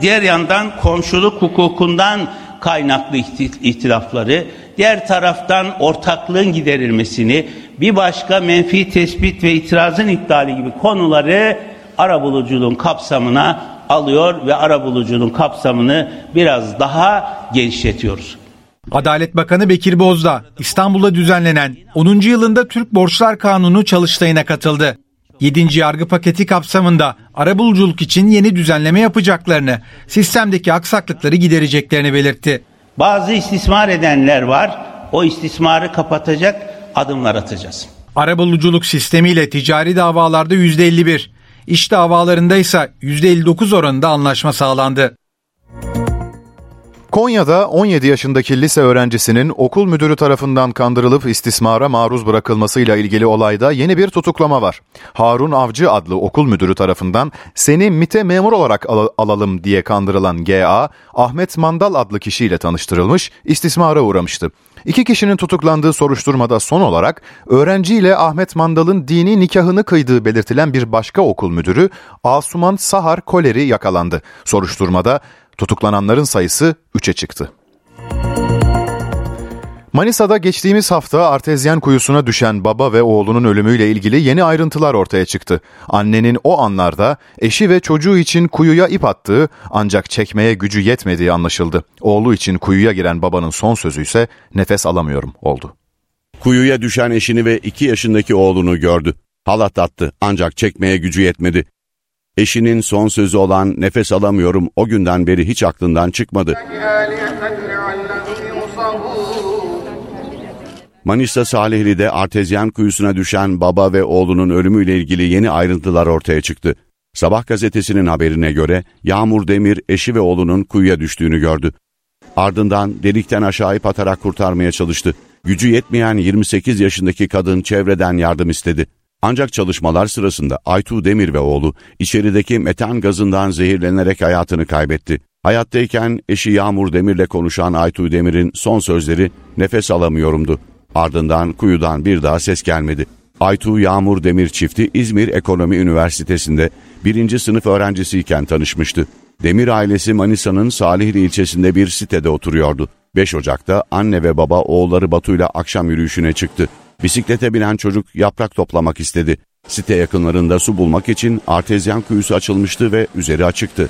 diğer yandan komşuluk hukukundan kaynaklı ihtilafları, diğer taraftan ortaklığın giderilmesini, bir başka menfi tespit ve itirazın iptali gibi konuları arabuluculuğun kapsamına alıyor ve arabuluculuğun kapsamını biraz daha genişletiyoruz. Adalet Bakanı Bekir Bozdağ İstanbul'da düzenlenen 10. yılında Türk Borçlar Kanunu çalıştayına katıldı. 7. yargı paketi kapsamında arabuluculuk için yeni düzenleme yapacaklarını, sistemdeki aksaklıkları gidereceklerini belirtti. Bazı istismar edenler var. O istismarı kapatacak adımlar atacağız. Arabuluculuk sistemiyle ticari davalarda %51, iş davalarında ise %59 oranında anlaşma sağlandı. Konya'da 17 yaşındaki lise öğrencisinin okul müdürü tarafından kandırılıp istismara maruz bırakılmasıyla ilgili olayda yeni bir tutuklama var. Harun Avcı adlı okul müdürü tarafından seni MIT'e memur olarak al- alalım diye kandırılan GA, Ahmet Mandal adlı kişiyle tanıştırılmış, istismara uğramıştı. İki kişinin tutuklandığı soruşturmada son olarak öğrenciyle Ahmet Mandal'ın dini nikahını kıydığı belirtilen bir başka okul müdürü Asuman Sahar Koleri yakalandı. Soruşturmada Tutuklananların sayısı 3'e çıktı. Manisa'da geçtiğimiz hafta artezyen kuyusuna düşen baba ve oğlunun ölümüyle ilgili yeni ayrıntılar ortaya çıktı. Annenin o anlarda eşi ve çocuğu için kuyuya ip attığı ancak çekmeye gücü yetmediği anlaşıldı. Oğlu için kuyuya giren babanın son sözü ise nefes alamıyorum oldu. Kuyuya düşen eşini ve 2 yaşındaki oğlunu gördü. Halat attı ancak çekmeye gücü yetmedi. Eşinin son sözü olan nefes alamıyorum o günden beri hiç aklından çıkmadı. Manisa Salihli'de artezyen kuyusuna düşen baba ve oğlunun ölümüyle ilgili yeni ayrıntılar ortaya çıktı. Sabah gazetesinin haberine göre Yağmur Demir eşi ve oğlunun kuyuya düştüğünü gördü. Ardından delikten aşağı ip atarak kurtarmaya çalıştı. Gücü yetmeyen 28 yaşındaki kadın çevreden yardım istedi. Ancak çalışmalar sırasında Aytu Demir ve oğlu içerideki metan gazından zehirlenerek hayatını kaybetti. Hayattayken eşi Yağmur Demir'le konuşan Aytu Demir'in son sözleri nefes alamıyorumdu. Ardından kuyudan bir daha ses gelmedi. Aytu Yağmur Demir çifti İzmir Ekonomi Üniversitesi'nde birinci sınıf öğrencisiyken tanışmıştı. Demir ailesi Manisa'nın Salihli ilçesinde bir sitede oturuyordu. 5 Ocak'ta anne ve baba oğulları Batu'yla akşam yürüyüşüne çıktı. Bisiklete binen çocuk yaprak toplamak istedi. Site yakınlarında su bulmak için artezyen kuyusu açılmıştı ve üzeri açıktı.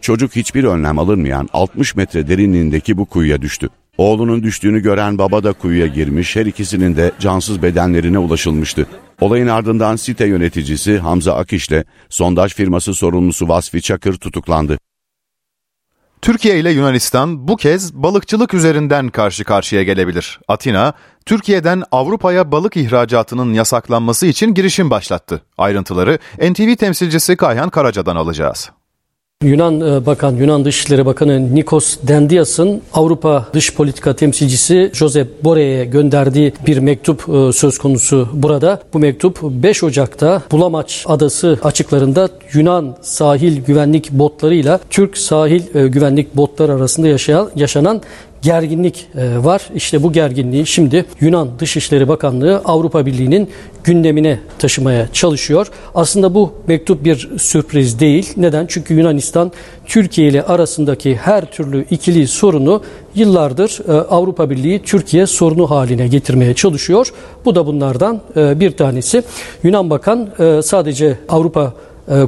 Çocuk hiçbir önlem alınmayan 60 metre derinliğindeki bu kuyuya düştü. Oğlunun düştüğünü gören baba da kuyuya girmiş, her ikisinin de cansız bedenlerine ulaşılmıştı. Olayın ardından site yöneticisi Hamza Akiş'le sondaj firması sorumlusu Vasfi Çakır tutuklandı. Türkiye ile Yunanistan bu kez balıkçılık üzerinden karşı karşıya gelebilir. Atina, Türkiye'den Avrupa'ya balık ihracatının yasaklanması için girişim başlattı. Ayrıntıları NTV temsilcisi Kayhan Karaca'dan alacağız. Yunan e, Bakan, Yunan Dışişleri Bakanı Nikos Dendias'ın Avrupa Dış Politika Temsilcisi Josep Borrell'e gönderdiği bir mektup e, söz konusu burada. Bu mektup 5 Ocak'ta Bulamaç Adası açıklarında Yunan sahil güvenlik botlarıyla Türk sahil e, güvenlik botları arasında yaşayan, yaşanan gerginlik var. İşte bu gerginliği şimdi Yunan Dışişleri Bakanlığı Avrupa Birliği'nin gündemine taşımaya çalışıyor. Aslında bu mektup bir sürpriz değil. Neden? Çünkü Yunanistan Türkiye ile arasındaki her türlü ikili sorunu yıllardır Avrupa Birliği Türkiye sorunu haline getirmeye çalışıyor. Bu da bunlardan bir tanesi. Yunan Bakan sadece Avrupa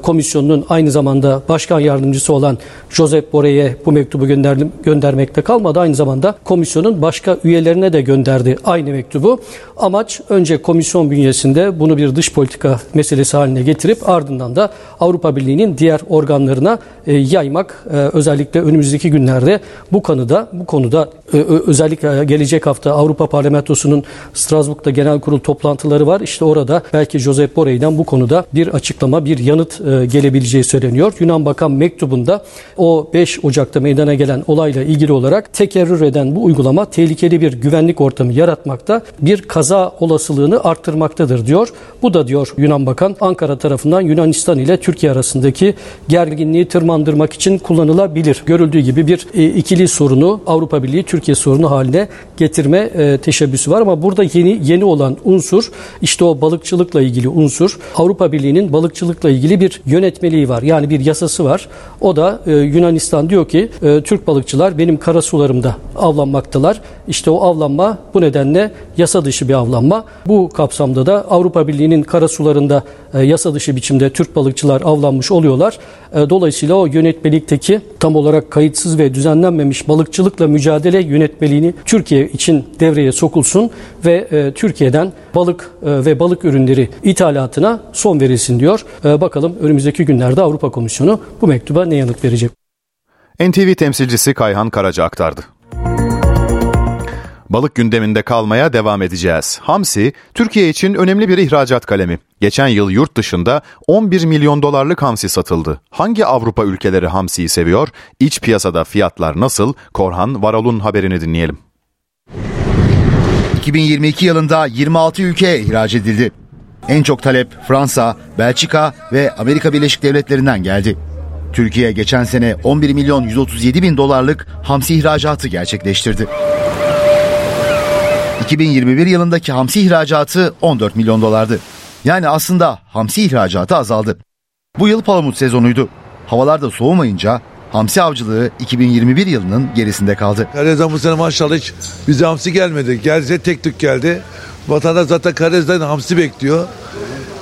Komisyonu'nun aynı zamanda başkan yardımcısı olan Josep Borrell'e bu mektubu gönderdim, göndermekte kalmadı. Aynı zamanda komisyonun başka üyelerine de gönderdi aynı mektubu. Amaç önce komisyon bünyesinde bunu bir dış politika meselesi haline getirip ardından da Avrupa Birliği'nin diğer organlarına e, yaymak. E, özellikle önümüzdeki günlerde bu konuda bu konuda özellikle gelecek hafta Avrupa Parlamentosu'nun Strasbourg'da genel kurul toplantıları var. İşte orada belki Josep Borrell'den bu konuda bir açıklama, bir yanıt e, gelebileceği söyleniyor. Yunan Bakan mektubunda o 5 Ocak'ta meydana gelen olayla ilgili olarak tekerrür eden bu uygulama tehlikeli bir güvenlik ortamı yaratmakta, bir kaza olasılığını arttırmaktadır diyor. Bu da diyor Yunan Bakan Ankara tarafından Yunanistan ile Türkiye arasındaki gerginliği tırmandırmak için kullanılabilir. Görüldüğü gibi bir e, ikili sorunu Avrupa Birliği Türkiye sorunu haline getirme e, teşebbüsü var ama burada yeni yeni olan unsur işte o balıkçılıkla ilgili unsur. Avrupa Birliği'nin balıkçılıkla ilgili bir yönetmeliği var. Yani bir yasası var. O da e, Yunanistan diyor ki e, Türk balıkçılar benim karasularımda avlanmaktalar. İşte o avlanma bu nedenle yasa dışı bir avlanma. Bu kapsamda da Avrupa Birliği'nin karasularında e, yasa dışı biçimde Türk balıkçılar avlanmış oluyorlar. E, dolayısıyla o yönetmelikteki tam olarak kayıtsız ve düzenlenmemiş balıkçılıkla mücadele yönetmeliğini Türkiye için devreye sokulsun ve e, Türkiye'den balık ve balık ürünleri ithalatına son verilsin diyor. Bakalım önümüzdeki günlerde Avrupa Komisyonu bu mektuba ne yanıt verecek? NTV temsilcisi Kayhan Karaca aktardı. Balık gündeminde kalmaya devam edeceğiz. Hamsi, Türkiye için önemli bir ihracat kalemi. Geçen yıl yurt dışında 11 milyon dolarlık hamsi satıldı. Hangi Avrupa ülkeleri hamsiyi seviyor? İç piyasada fiyatlar nasıl? Korhan Varol'un haberini dinleyelim. 2022 yılında 26 ülkeye ihraç edildi. En çok talep Fransa, Belçika ve Amerika Birleşik Devletleri'nden geldi. Türkiye geçen sene 11 milyon 137 bin dolarlık hamsi ihracatı gerçekleştirdi. 2021 yılındaki hamsi ihracatı 14 milyon dolardı. Yani aslında hamsi ihracatı azaldı. Bu yıl palamut sezonuydu. Havalar da soğumayınca hamsi avcılığı 2021 yılının gerisinde kaldı. Karadeniz'den bu sene maşallah hiç bize hamsi gelmedi. Gelse tek tük geldi. Vatandaş zaten Karadeniz'den hamsi bekliyor.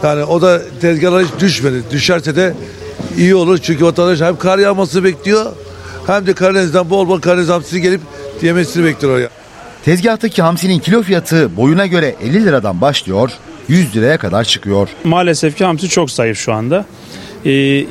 Yani o da tezgahlara hiç düşmedi. Düşerse de iyi olur çünkü vatandaş hem kar yağması bekliyor hem de Karadeniz'den bol bol Karadeniz hamsisi gelip yemesini bekliyor oraya. Tezgahtaki hamsinin kilo fiyatı boyuna göre 50 liradan başlıyor, 100 liraya kadar çıkıyor. Maalesef ki hamsi çok zayıf şu anda. Ee,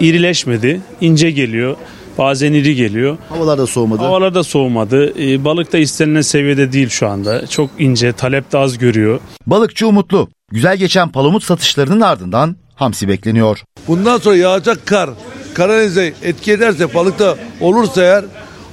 irileşmedi, ince geliyor. Bazen iri geliyor. Havalar da soğumadı. Havalar da soğumadı. Ee, balık da istenilen seviyede değil şu anda. Çok ince, talep de az görüyor. Balıkçı umutlu. Güzel geçen palamut satışlarının ardından hamsi bekleniyor. Bundan sonra yağacak kar Karadeniz'e etki ederse balıkta olursa eğer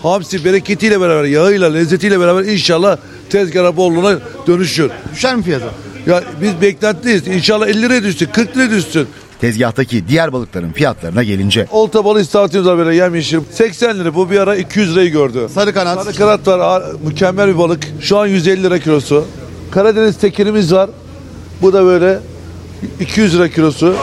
hamsi bereketiyle beraber, yağıyla, lezzetiyle beraber inşallah tezgara bolluğuna dönüşür. Düşer mi fiyatı? Ya biz beklentideyiz. İnşallah 50 liraya düşsün, 40 liraya düşsün. Tezgahtaki diğer balıkların fiyatlarına gelince. Olta balığı istasyonumuz var böyle yem yeşil. 80 lira bu bir ara 200 lirayı gördü. Sarı kanat. Sarı kanat var mükemmel bir balık. Şu an 150 lira kilosu. Karadeniz tekerimiz var. Bu da böyle 200 lira kilosu.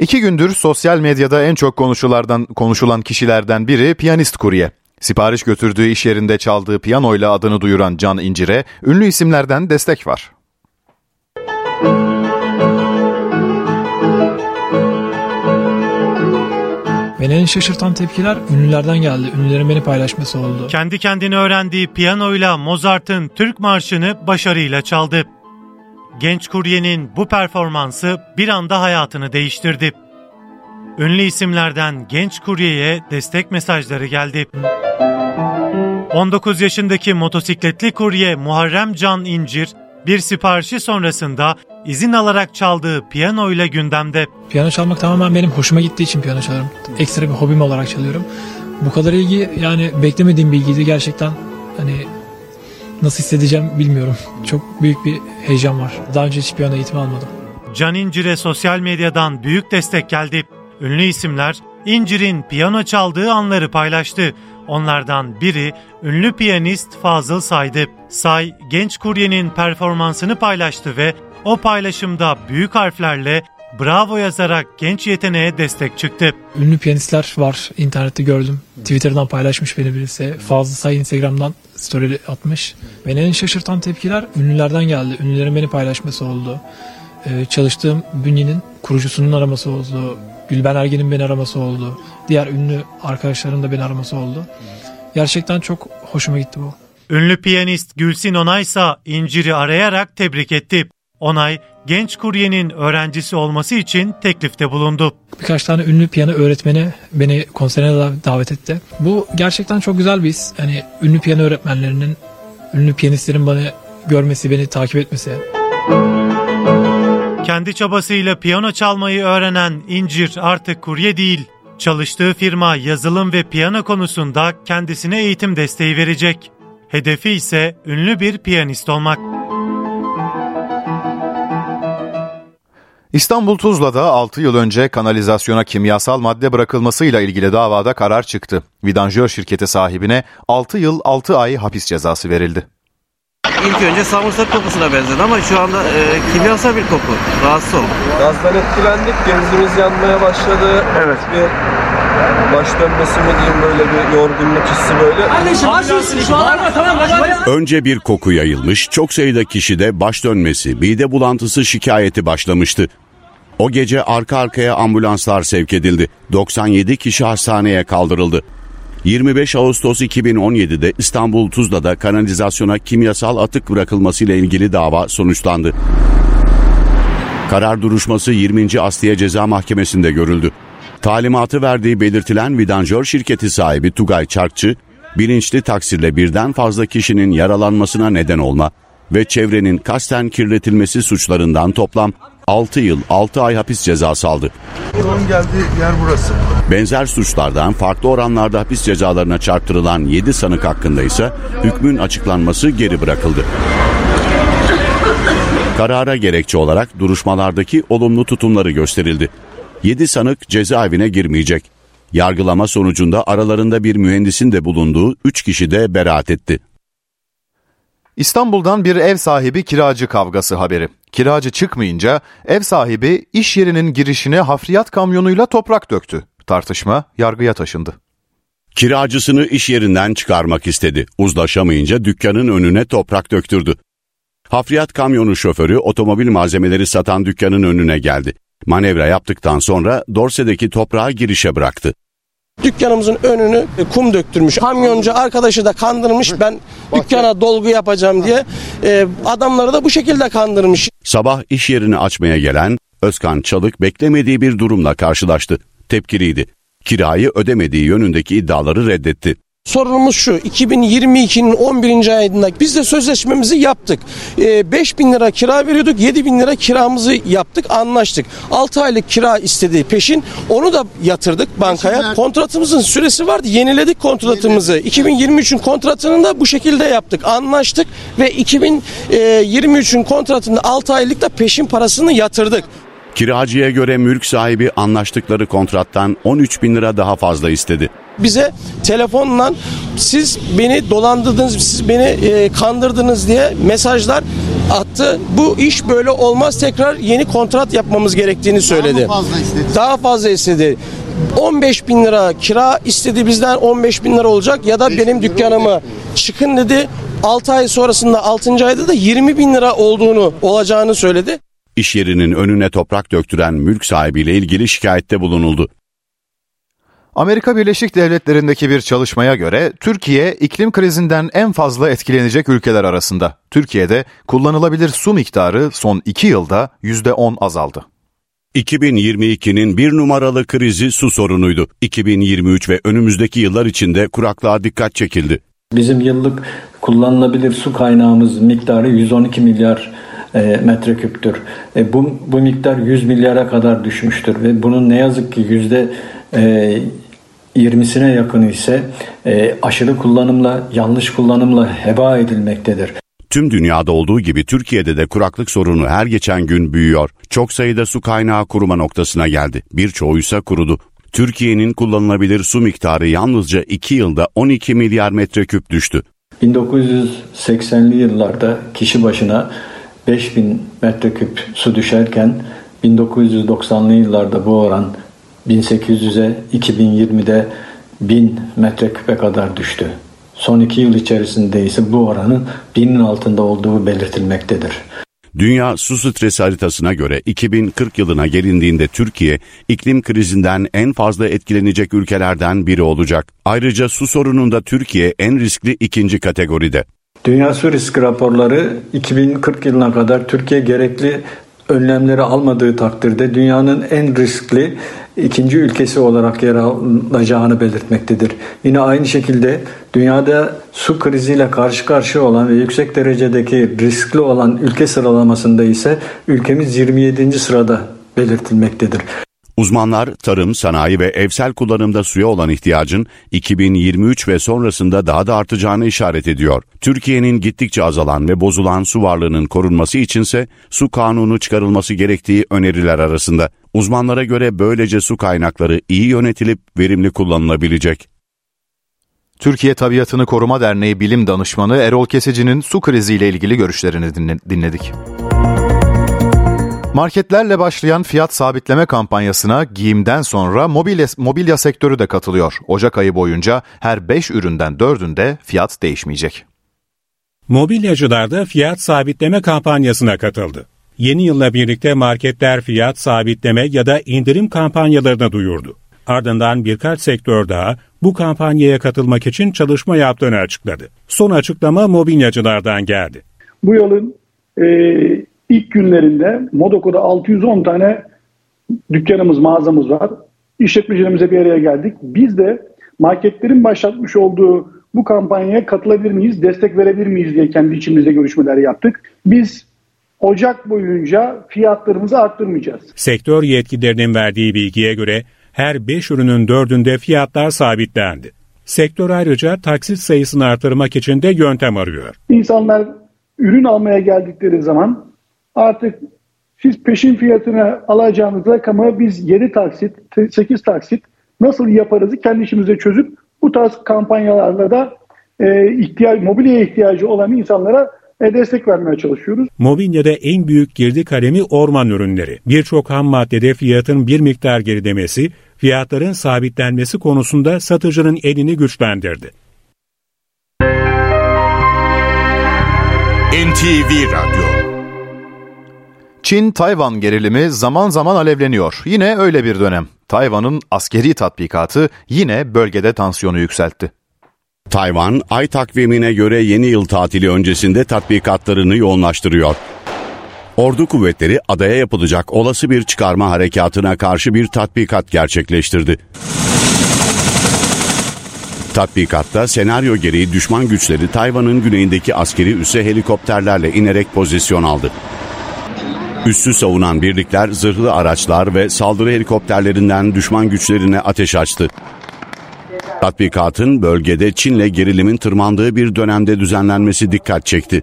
İki gündür sosyal medyada en çok konuşulardan konuşulan kişilerden biri piyanist kurye. Sipariş götürdüğü iş yerinde çaldığı piyanoyla adını duyuran Can İncir'e ünlü isimlerden destek var. Beni en şaşırtan tepkiler ünlülerden geldi. Ünlülerin beni paylaşması oldu. Kendi kendine öğrendiği piyanoyla Mozart'ın Türk Marşı'nı başarıyla çaldı. Genç kuryenin bu performansı bir anda hayatını değiştirdi. Ünlü isimlerden genç kuryeye destek mesajları geldi. 19 yaşındaki motosikletli kurye Muharrem Can İncir, bir siparişi sonrasında izin alarak çaldığı piyano ile gündemde. Piyano çalmak tamamen benim hoşuma gittiği için piyano çalıyorum. Ekstra bir hobim olarak çalıyorum. Bu kadar ilgi yani beklemediğim bilgiydi gerçekten. Hani nasıl hissedeceğim bilmiyorum. Çok büyük bir heyecan var. Daha önce hiç piyano eğitimi almadım. Can İncir'e sosyal medyadan büyük destek geldi. Ünlü isimler İncir'in piyano çaldığı anları paylaştı. Onlardan biri ünlü piyanist Fazıl Say'dı. Say, genç kuryenin performansını paylaştı ve o paylaşımda büyük harflerle Bravo yazarak genç yeteneğe destek çıktı. Ünlü piyanistler var. internette gördüm. Twitter'dan paylaşmış beni birisi. Fazıl Say Instagram'dan story atmış. Beni en şaşırtan tepkiler ünlülerden geldi. Ünlülerin beni paylaşması oldu. Ee, çalıştığım bünyenin kurucusunun araması oldu. Gülben Ergen'in beni araması oldu. Diğer ünlü arkadaşların da beni araması oldu. Gerçekten çok hoşuma gitti bu. Ünlü piyanist Gülsin Onaysa İncir'i arayarak tebrik etti. Onay, genç kuryenin öğrencisi olması için teklifte bulundu. Birkaç tane ünlü piyano öğretmeni beni konserine davet etti. Bu gerçekten çok güzel bir his. Hani ünlü piyano öğretmenlerinin, ünlü piyanistlerin bana görmesi, beni takip etmesi. Kendi çabasıyla piyano çalmayı öğrenen İncir artık kurye değil. Çalıştığı firma yazılım ve piyano konusunda kendisine eğitim desteği verecek. Hedefi ise ünlü bir piyanist olmak. İstanbul Tuzla'da 6 yıl önce kanalizasyona kimyasal madde bırakılmasıyla ilgili davada karar çıktı. Vidanjör şirketi sahibine 6 yıl 6 ay hapis cezası verildi. İlk önce samırsak kokusuna benzedi ama şu anda e, kimyasal bir koku. Rahatsız oldum. Gazdan etkilendik, genzimiz yanmaya başladı. Evet. Bir baş dönmesi mi diyeyim böyle bir yorgunluk hissi böyle. Önce bir koku yayılmış, çok sayıda kişide baş dönmesi, mide bulantısı şikayeti başlamıştı. O gece arka arkaya ambulanslar sevk edildi. 97 kişi hastaneye kaldırıldı. 25 Ağustos 2017'de İstanbul Tuzla'da kanalizasyona kimyasal atık bırakılmasıyla ilgili dava sonuçlandı. Karar duruşması 20. Asliye Ceza Mahkemesi'nde görüldü. Talimatı verdiği belirtilen vidanjör şirketi sahibi Tugay Çarkçı, bilinçli taksirle birden fazla kişinin yaralanmasına neden olma ve çevrenin kasten kirletilmesi suçlarından toplam 6 yıl 6 ay hapis cezası aldı. Yolun geldiği yer burası. Benzer suçlardan farklı oranlarda hapis cezalarına çarptırılan 7 sanık hakkında ise hükmün açıklanması geri bırakıldı. Karara gerekçe olarak duruşmalardaki olumlu tutumları gösterildi. 7 sanık cezaevine girmeyecek. Yargılama sonucunda aralarında bir mühendisin de bulunduğu 3 kişi de beraat etti. İstanbul'dan bir ev sahibi kiracı kavgası haberi. Kiracı çıkmayınca ev sahibi iş yerinin girişine hafriyat kamyonuyla toprak döktü. Tartışma yargıya taşındı. Kiracısını iş yerinden çıkarmak istedi. Uzlaşamayınca dükkanın önüne toprak döktürdü. Hafriyat kamyonu şoförü otomobil malzemeleri satan dükkanın önüne geldi. Manevra yaptıktan sonra dorsedeki toprağı girişe bıraktı. Dükkanımızın önünü kum döktürmüş. Kamyoncu arkadaşı da kandırmış. Ben dükkana dolgu yapacağım diye. E, adamları da bu şekilde kandırmış. Sabah iş yerini açmaya gelen Özkan Çalık beklemediği bir durumla karşılaştı. Tepkiliydi. Kirayı ödemediği yönündeki iddiaları reddetti. Sorunumuz şu 2022'nin 11. ayında biz de sözleşmemizi yaptık. E, 5 bin lira kira veriyorduk 7 bin lira kiramızı yaptık anlaştık. 6 aylık kira istediği peşin onu da yatırdık bankaya. Kontratımızın süresi vardı yeniledik kontratımızı. 2023'ün kontratını da bu şekilde yaptık anlaştık ve 2023'ün kontratında 6 aylık da peşin parasını yatırdık. Kiracıya göre mülk sahibi anlaştıkları kontrattan 13 bin lira daha fazla istedi. Bize telefonla siz beni dolandırdınız, siz beni e, kandırdınız diye mesajlar attı. Bu iş böyle olmaz tekrar yeni kontrat yapmamız gerektiğini söyledi. Daha fazla istedi? Daha fazla istedi. 15 bin lira kira istedi bizden 15 bin lira olacak ya da benim dükkanımı çıkın dedi. 6 ay sonrasında 6. ayda da 20 bin lira olduğunu olacağını söyledi. İş yerinin önüne toprak döktüren mülk sahibiyle ilgili şikayette bulunuldu. Amerika Birleşik Devletleri'ndeki bir çalışmaya göre Türkiye iklim krizinden en fazla etkilenecek ülkeler arasında. Türkiye'de kullanılabilir su miktarı son 2 yılda %10 azaldı. 2022'nin bir numaralı krizi su sorunuydu. 2023 ve önümüzdeki yıllar içinde kuraklığa dikkat çekildi. Bizim yıllık kullanılabilir su kaynağımız miktarı 112 milyar metreküptür. E, bu, bu miktar 100 milyara kadar düşmüştür ve bunun ne yazık ki yüzde e, 20'sine yakını ise e, aşırı kullanımla, yanlış kullanımla heba edilmektedir. Tüm dünyada olduğu gibi Türkiye'de de kuraklık sorunu her geçen gün büyüyor. Çok sayıda su kaynağı kuruma noktasına geldi. Birçoğu ise kurudu. Türkiye'nin kullanılabilir su miktarı yalnızca 2 yılda 12 milyar metreküp düştü. 1980'li yıllarda kişi başına 5000 metreküp su düşerken 1990'lı yıllarda bu oran 1800'e 2020'de 1000 metreküpe kadar düştü. Son iki yıl içerisinde ise bu oranın binin altında olduğu belirtilmektedir. Dünya su stresi haritasına göre 2040 yılına gelindiğinde Türkiye iklim krizinden en fazla etkilenecek ülkelerden biri olacak. Ayrıca su sorununda Türkiye en riskli ikinci kategoride. Dünya Su Risk raporları 2040 yılına kadar Türkiye gerekli önlemleri almadığı takdirde dünyanın en riskli ikinci ülkesi olarak yer alacağını belirtmektedir. Yine aynı şekilde dünyada su kriziyle karşı karşıya olan ve yüksek derecedeki riskli olan ülke sıralamasında ise ülkemiz 27. sırada belirtilmektedir. Uzmanlar tarım, sanayi ve evsel kullanımda suya olan ihtiyacın 2023 ve sonrasında daha da artacağını işaret ediyor. Türkiye'nin gittikçe azalan ve bozulan su varlığının korunması içinse su kanunu çıkarılması gerektiği öneriler arasında. Uzmanlara göre böylece su kaynakları iyi yönetilip verimli kullanılabilecek. Türkiye Tabiatını Koruma Derneği Bilim Danışmanı Erol Kesici'nin su kriziyle ilgili görüşlerini dinledik. Marketlerle başlayan fiyat sabitleme kampanyasına giyimden sonra mobilya, mobilya sektörü de katılıyor. Ocak ayı boyunca her 5 üründen 4'ünde fiyat değişmeyecek. Mobilyacılar da fiyat sabitleme kampanyasına katıldı. Yeni yılla birlikte marketler fiyat sabitleme ya da indirim kampanyalarını duyurdu. Ardından birkaç sektör daha bu kampanyaya katılmak için çalışma yaptığını açıkladı. Son açıklama mobilyacılardan geldi. Bu yılın e, ilk günlerinde Modoko'da 610 tane dükkanımız, mağazamız var. İşletmecilerimize bir araya geldik. Biz de marketlerin başlatmış olduğu bu kampanyaya katılabilir miyiz, destek verebilir miyiz diye kendi içimizde görüşmeler yaptık. Biz Ocak boyunca fiyatlarımızı arttırmayacağız. Sektör yetkililerinin verdiği bilgiye göre her 5 ürünün 4'ünde fiyatlar sabitlendi. Sektör ayrıca taksit sayısını artırmak için de yöntem arıyor. İnsanlar ürün almaya geldikleri zaman artık siz peşin fiyatına alacağınız rakamı biz 7 taksit, 8 taksit nasıl yaparızı kendi işimize çözüp bu tarz kampanyalarla da e, ihtiyaç, mobilyaya ihtiyacı olan insanlara e, destek vermeye çalışıyoruz. Mobilyada en büyük girdi kalemi orman ürünleri. Birçok ham maddede fiyatın bir miktar geridemesi, fiyatların sabitlenmesi konusunda satıcının elini güçlendirdi. NTV Radyo Çin-Tayvan gerilimi zaman zaman alevleniyor. Yine öyle bir dönem. Tayvan'ın askeri tatbikatı yine bölgede tansiyonu yükseltti. Tayvan, ay takvimine göre yeni yıl tatili öncesinde tatbikatlarını yoğunlaştırıyor. Ordu kuvvetleri adaya yapılacak olası bir çıkarma harekatına karşı bir tatbikat gerçekleştirdi. Tatbikatta senaryo gereği düşman güçleri Tayvan'ın güneyindeki askeri üsse helikopterlerle inerek pozisyon aldı. Üssü savunan birlikler zırhlı araçlar ve saldırı helikopterlerinden düşman güçlerine ateş açtı. Tatbikatın bölgede Çin'le gerilimin tırmandığı bir dönemde düzenlenmesi dikkat çekti.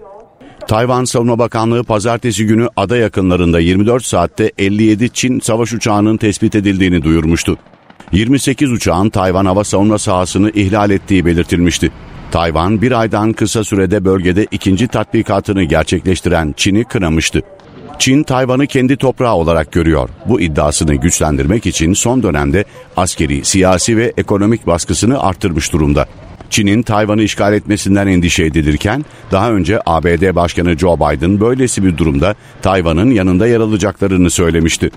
Tayvan Savunma Bakanlığı pazartesi günü ada yakınlarında 24 saatte 57 Çin savaş uçağının tespit edildiğini duyurmuştu. 28 uçağın Tayvan hava savunma sahasını ihlal ettiği belirtilmişti. Tayvan bir aydan kısa sürede bölgede ikinci tatbikatını gerçekleştiren Çin'i kınamıştı. Çin Tayvan'ı kendi toprağı olarak görüyor. Bu iddiasını güçlendirmek için son dönemde askeri, siyasi ve ekonomik baskısını arttırmış durumda. Çin'in Tayvan'ı işgal etmesinden endişe edilirken daha önce ABD Başkanı Joe Biden böylesi bir durumda Tayvan'ın yanında yer alacaklarını söylemişti.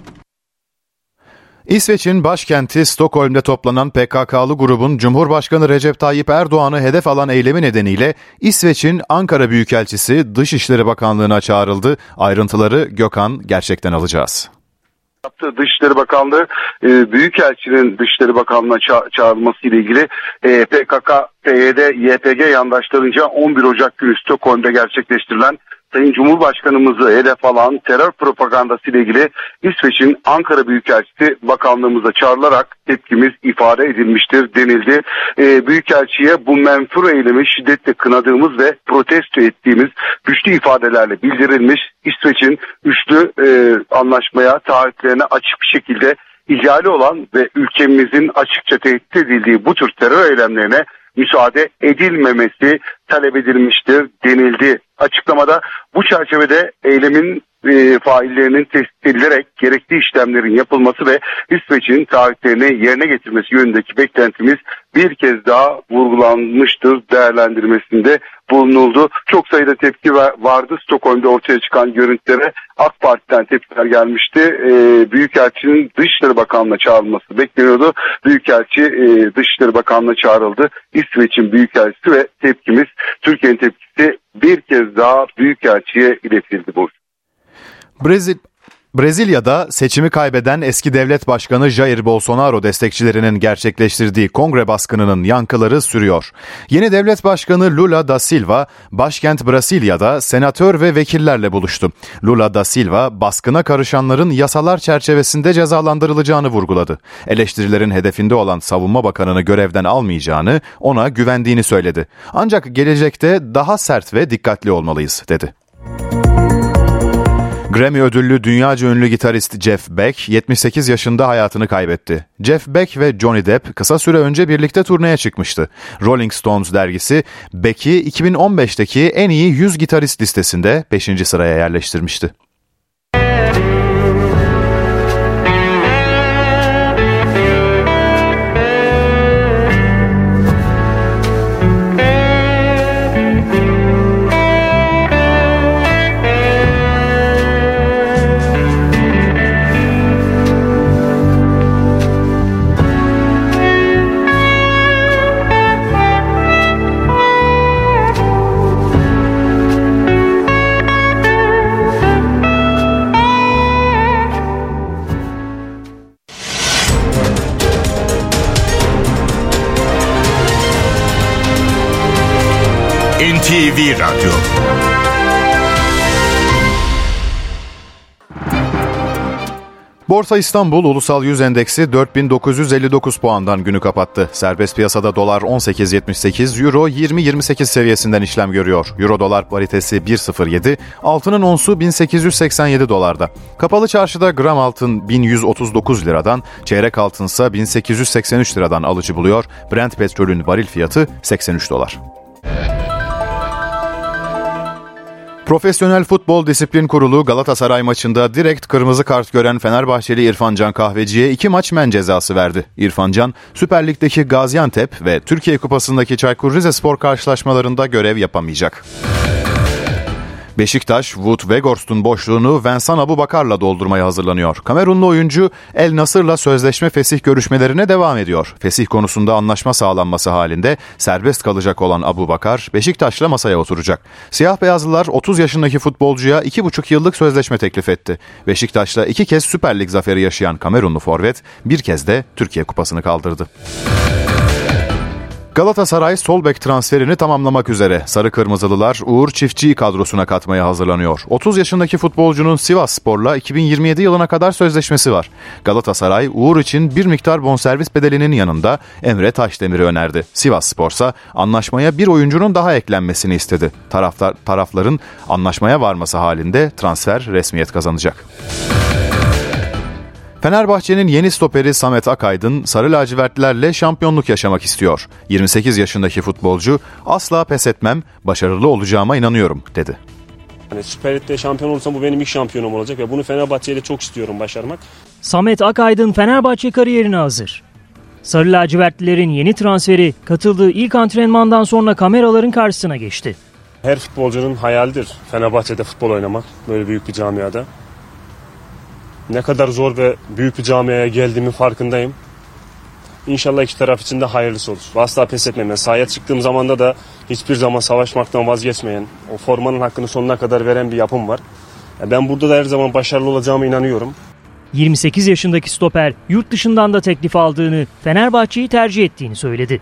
İsveç'in başkenti Stockholm'de toplanan PKK'lı grubun Cumhurbaşkanı Recep Tayyip Erdoğan'ı hedef alan eylemi nedeniyle İsveç'in Ankara Büyükelçisi Dışişleri Bakanlığı'na çağrıldı. Ayrıntıları Gökhan gerçekten alacağız Dışişleri Bakanlığı e, Büyükelçinin Dışişleri Bakanlığı'na ça- çağrılması ile ilgili e, PKK, PYD, YPG yandaşlarınca 11 Ocak günü Stockholm'da gerçekleştirilen Sayın Cumhurbaşkanımızı hedef alan terör propagandası ile ilgili İsveç'in Ankara Büyükelçisi Bakanlığımıza çağrılarak tepkimiz ifade edilmiştir denildi. E, Büyükelçiye bu menfur eylemi şiddetle kınadığımız ve protesto ettiğimiz güçlü ifadelerle bildirilmiş İsveç'in üçlü e, anlaşmaya taahhütlerine açık bir şekilde ihlali olan ve ülkemizin açıkça tehdit edildiği bu tür terör eylemlerine müsaade edilmemesi talep edilmiştir denildi. Açıklamada bu çerçevede eylemin e, faillerinin tespit edilerek gerekli işlemlerin yapılması ve İsveç'in taahhütlerini yerine getirmesi yönündeki beklentimiz bir kez daha vurgulanmıştır değerlendirmesinde bulunuldu. Çok sayıda tepki vardı. Stockholm'da ortaya çıkan görüntülere AK Parti'den tepkiler gelmişti. Ee, Büyükelçinin Dışişleri Bakanlığı'na çağrılması bekleniyordu. Büyükelçi e, Dışişleri Bakanlığı'na çağrıldı. İsveç'in Büyükelçisi ve tepkimiz Türkiye'nin tepkisi bir kez daha Büyükelçi'ye iletildi bu. Brezilya Brezilya'da seçimi kaybeden eski devlet başkanı Jair Bolsonaro destekçilerinin gerçekleştirdiği kongre baskınının yankıları sürüyor. Yeni devlet başkanı Lula da Silva başkent Brasilya'da senatör ve vekillerle buluştu. Lula da Silva baskına karışanların yasalar çerçevesinde cezalandırılacağını vurguladı. Eleştirilerin hedefinde olan savunma bakanını görevden almayacağını, ona güvendiğini söyledi. Ancak gelecekte daha sert ve dikkatli olmalıyız dedi. Grammy ödüllü dünyaca ünlü gitarist Jeff Beck 78 yaşında hayatını kaybetti. Jeff Beck ve Johnny Depp kısa süre önce birlikte turneye çıkmıştı. Rolling Stones dergisi Beck'i 2015'teki en iyi 100 gitarist listesinde 5. sıraya yerleştirmişti. NTV Radyo Borsa İstanbul Ulusal Yüz Endeksi 4959 puandan günü kapattı. Serbest piyasada dolar 18.78, euro 20.28 seviyesinden işlem görüyor. Euro dolar paritesi 1.07, altının onsu 1887 dolarda. Kapalı çarşıda gram altın 1139 liradan, çeyrek altınsa 1883 liradan alıcı buluyor. Brent petrolün varil fiyatı 83 dolar. Profesyonel Futbol Disiplin Kurulu Galatasaray maçında direkt kırmızı kart gören Fenerbahçeli İrfancan Kahveci'ye iki maç men cezası verdi. İrfancan, Süper Lig'deki Gaziantep ve Türkiye Kupası'ndaki Çaykur Rizespor karşılaşmalarında görev yapamayacak. Beşiktaş, Wood Weghorst'un boşluğunu Vincent Abu Bakar'la doldurmaya hazırlanıyor. Kamerunlu oyuncu El Nasır'la sözleşme fesih görüşmelerine devam ediyor. Fesih konusunda anlaşma sağlanması halinde serbest kalacak olan Abu Bakar, Beşiktaş'la masaya oturacak. Siyah beyazlılar 30 yaşındaki futbolcuya 2,5 yıllık sözleşme teklif etti. Beşiktaş'la iki kez Süper Lig zaferi yaşayan Kamerunlu forvet bir kez de Türkiye Kupası'nı kaldırdı. Galatasaray sol bek transferini tamamlamak üzere. Sarı Kırmızılılar Uğur Çiftçi'yi kadrosuna katmaya hazırlanıyor. 30 yaşındaki futbolcunun Sivas Spor'la 2027 yılına kadar sözleşmesi var. Galatasaray Uğur için bir miktar bonservis bedelinin yanında Emre Taşdemir'i önerdi. Sivas Spor'sa anlaşmaya bir oyuncunun daha eklenmesini istedi. Taraftar, tarafların anlaşmaya varması halinde transfer resmiyet kazanacak. Fenerbahçe'nin yeni stoperi Samet Akaydın sarı lacivertlilerle şampiyonluk yaşamak istiyor. 28 yaşındaki futbolcu asla pes etmem, başarılı olacağıma inanıyorum dedi. Hani Süper Lig'de şampiyon olursam bu benim ilk şampiyonum olacak ve bunu Fenerbahçe'yle çok istiyorum başarmak. Samet Akaydın Fenerbahçe kariyerine hazır. Sarı lacivertlilerin yeni transferi katıldığı ilk antrenmandan sonra kameraların karşısına geçti. Her futbolcunun hayalidir Fenerbahçe'de futbol oynamak böyle büyük bir camiada ne kadar zor ve büyük bir camiaya geldiğimin farkındayım. İnşallah iki taraf için de hayırlısı olur. Asla pes etmeyen, sahaya çıktığım zamanda da hiçbir zaman savaşmaktan vazgeçmeyen, o formanın hakkını sonuna kadar veren bir yapım var. Ben burada da her zaman başarılı olacağıma inanıyorum. 28 yaşındaki stoper yurt dışından da teklif aldığını, Fenerbahçe'yi tercih ettiğini söyledi.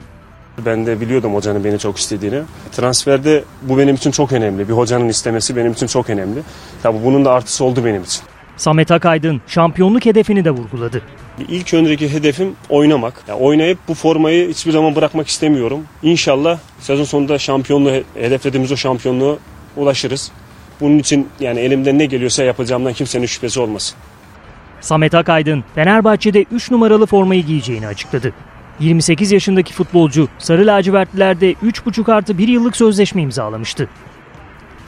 Ben de biliyordum hocanın beni çok istediğini. Transferde bu benim için çok önemli. Bir hocanın istemesi benim için çok önemli. Tabii bunun da artısı oldu benim için. Samet Akaydın şampiyonluk hedefini de vurguladı. İlk öndeki hedefim oynamak. Yani oynayıp bu formayı hiçbir zaman bırakmak istemiyorum. İnşallah sezon sonunda şampiyonluğu hedeflediğimiz o şampiyonluğa ulaşırız. Bunun için yani elimden ne geliyorsa yapacağımdan kimsenin şüphesi olmasın. Samet Akaydın Fenerbahçe'de 3 numaralı formayı giyeceğini açıkladı. 28 yaşındaki futbolcu Sarı Lacivertlilerde 3,5 artı 1 yıllık sözleşme imzalamıştı.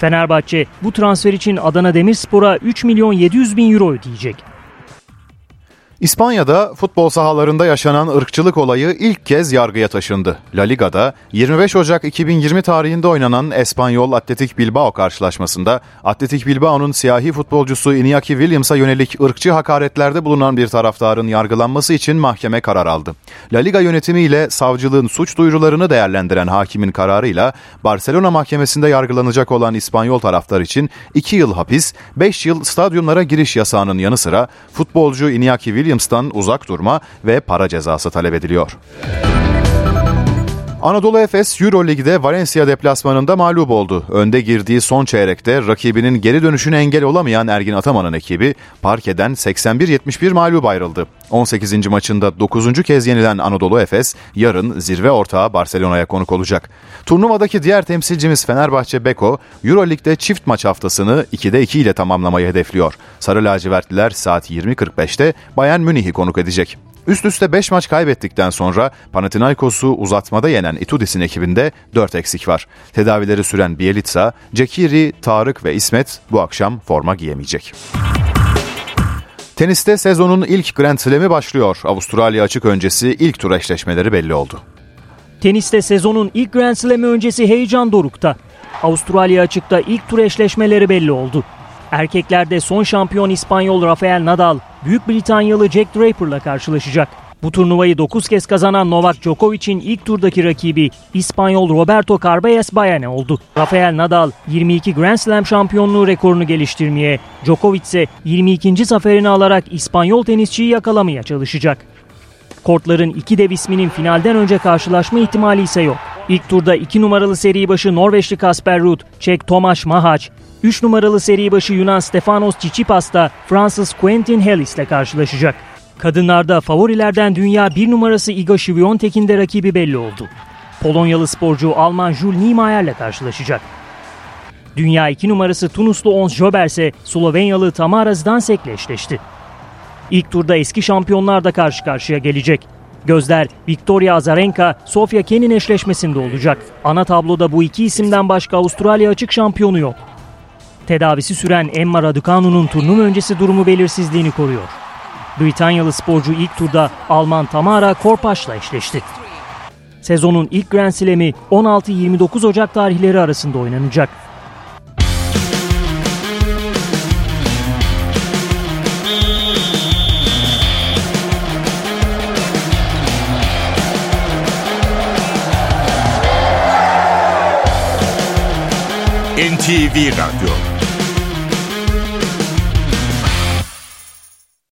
Fenerbahçe bu transfer için Adana Demirspor'a 3 milyon 700 bin euro ödeyecek. İspanya'da futbol sahalarında yaşanan ırkçılık olayı ilk kez yargıya taşındı. La Liga'da 25 Ocak 2020 tarihinde oynanan Espanyol Atletik Bilbao karşılaşmasında Atletik Bilbao'nun siyahi futbolcusu Iñaki Williams'a yönelik ırkçı hakaretlerde bulunan bir taraftarın yargılanması için mahkeme karar aldı. La Liga yönetimiyle savcılığın suç duyurularını değerlendiren hakimin kararıyla Barcelona mahkemesinde yargılanacak olan İspanyol taraftar için 2 yıl hapis, 5 yıl stadyumlara giriş yasağının yanı sıra futbolcu Iñaki Williams Williams'tan uzak durma ve para cezası talep ediliyor. Anadolu Efes Euro Lig'de Valencia deplasmanında mağlup oldu. Önde girdiği son çeyrekte rakibinin geri dönüşüne engel olamayan Ergin Ataman'ın ekibi parkeden 81-71 mağlup ayrıldı. 18. maçında 9. kez yenilen Anadolu Efes yarın zirve ortağı Barcelona'ya konuk olacak. Turnuvadaki diğer temsilcimiz Fenerbahçe Beko Euro Lig'de çift maç haftasını 2'de 2 ile tamamlamayı hedefliyor. Sarı lacivertliler saat 20.45'te Bayern Münih'i konuk edecek. Üst üste 5 maç kaybettikten sonra Panathinaikos'u uzatmada yenen Itudis'in ekibinde 4 eksik var. Tedavileri süren Bielitsa, Cekiri, Tarık ve İsmet bu akşam forma giyemeyecek. Teniste sezonun ilk Grand Slam'i başlıyor. Avustralya açık öncesi ilk tur eşleşmeleri belli oldu. Teniste sezonun ilk Grand Slam'i öncesi heyecan dorukta. Avustralya açıkta ilk tur eşleşmeleri belli oldu. Erkeklerde son şampiyon İspanyol Rafael Nadal, Büyük Britanyalı Jack Draper'la karşılaşacak. Bu turnuvayı 9 kez kazanan Novak Djokovic'in ilk turdaki rakibi İspanyol Roberto Carballes Bayane oldu. Rafael Nadal 22 Grand Slam şampiyonluğu rekorunu geliştirmeye, Djokovic ise 22. zaferini alarak İspanyol tenisçiyi yakalamaya çalışacak. Kortların iki dev isminin finalden önce karşılaşma ihtimali ise yok. İlk turda 2 numaralı seri başı Norveçli Kasper Ruud, Çek Tomasz Mahac, 3 numaralı seri başı Yunan Stefanos Tsitsipas da Fransız Quentin Halys ile karşılaşacak. Kadınlarda favorilerden dünya 1 numarası Iga Świątek'in de rakibi belli oldu. Polonyalı sporcu Alman Jules Niemeyer ile karşılaşacak. Dünya 2 numarası Tunuslu Ons Jober ise Slovenyalı Tamara Zdansek'le eşleşti. İlk turda eski şampiyonlar da karşı karşıya gelecek. Gözler Victoria Azarenka, Sofia Kenin eşleşmesinde olacak. Ana tabloda bu iki isimden başka Avustralya açık şampiyonu yok. Tedavisi süren Emma Raducanu'nun turnuva öncesi durumu belirsizliğini koruyor. Britanyalı sporcu ilk turda Alman Tamara Korpaş'la eşleşti. Sezonun ilk Grand Slam'i 16-29 Ocak tarihleri arasında oynanacak. NTV Radyo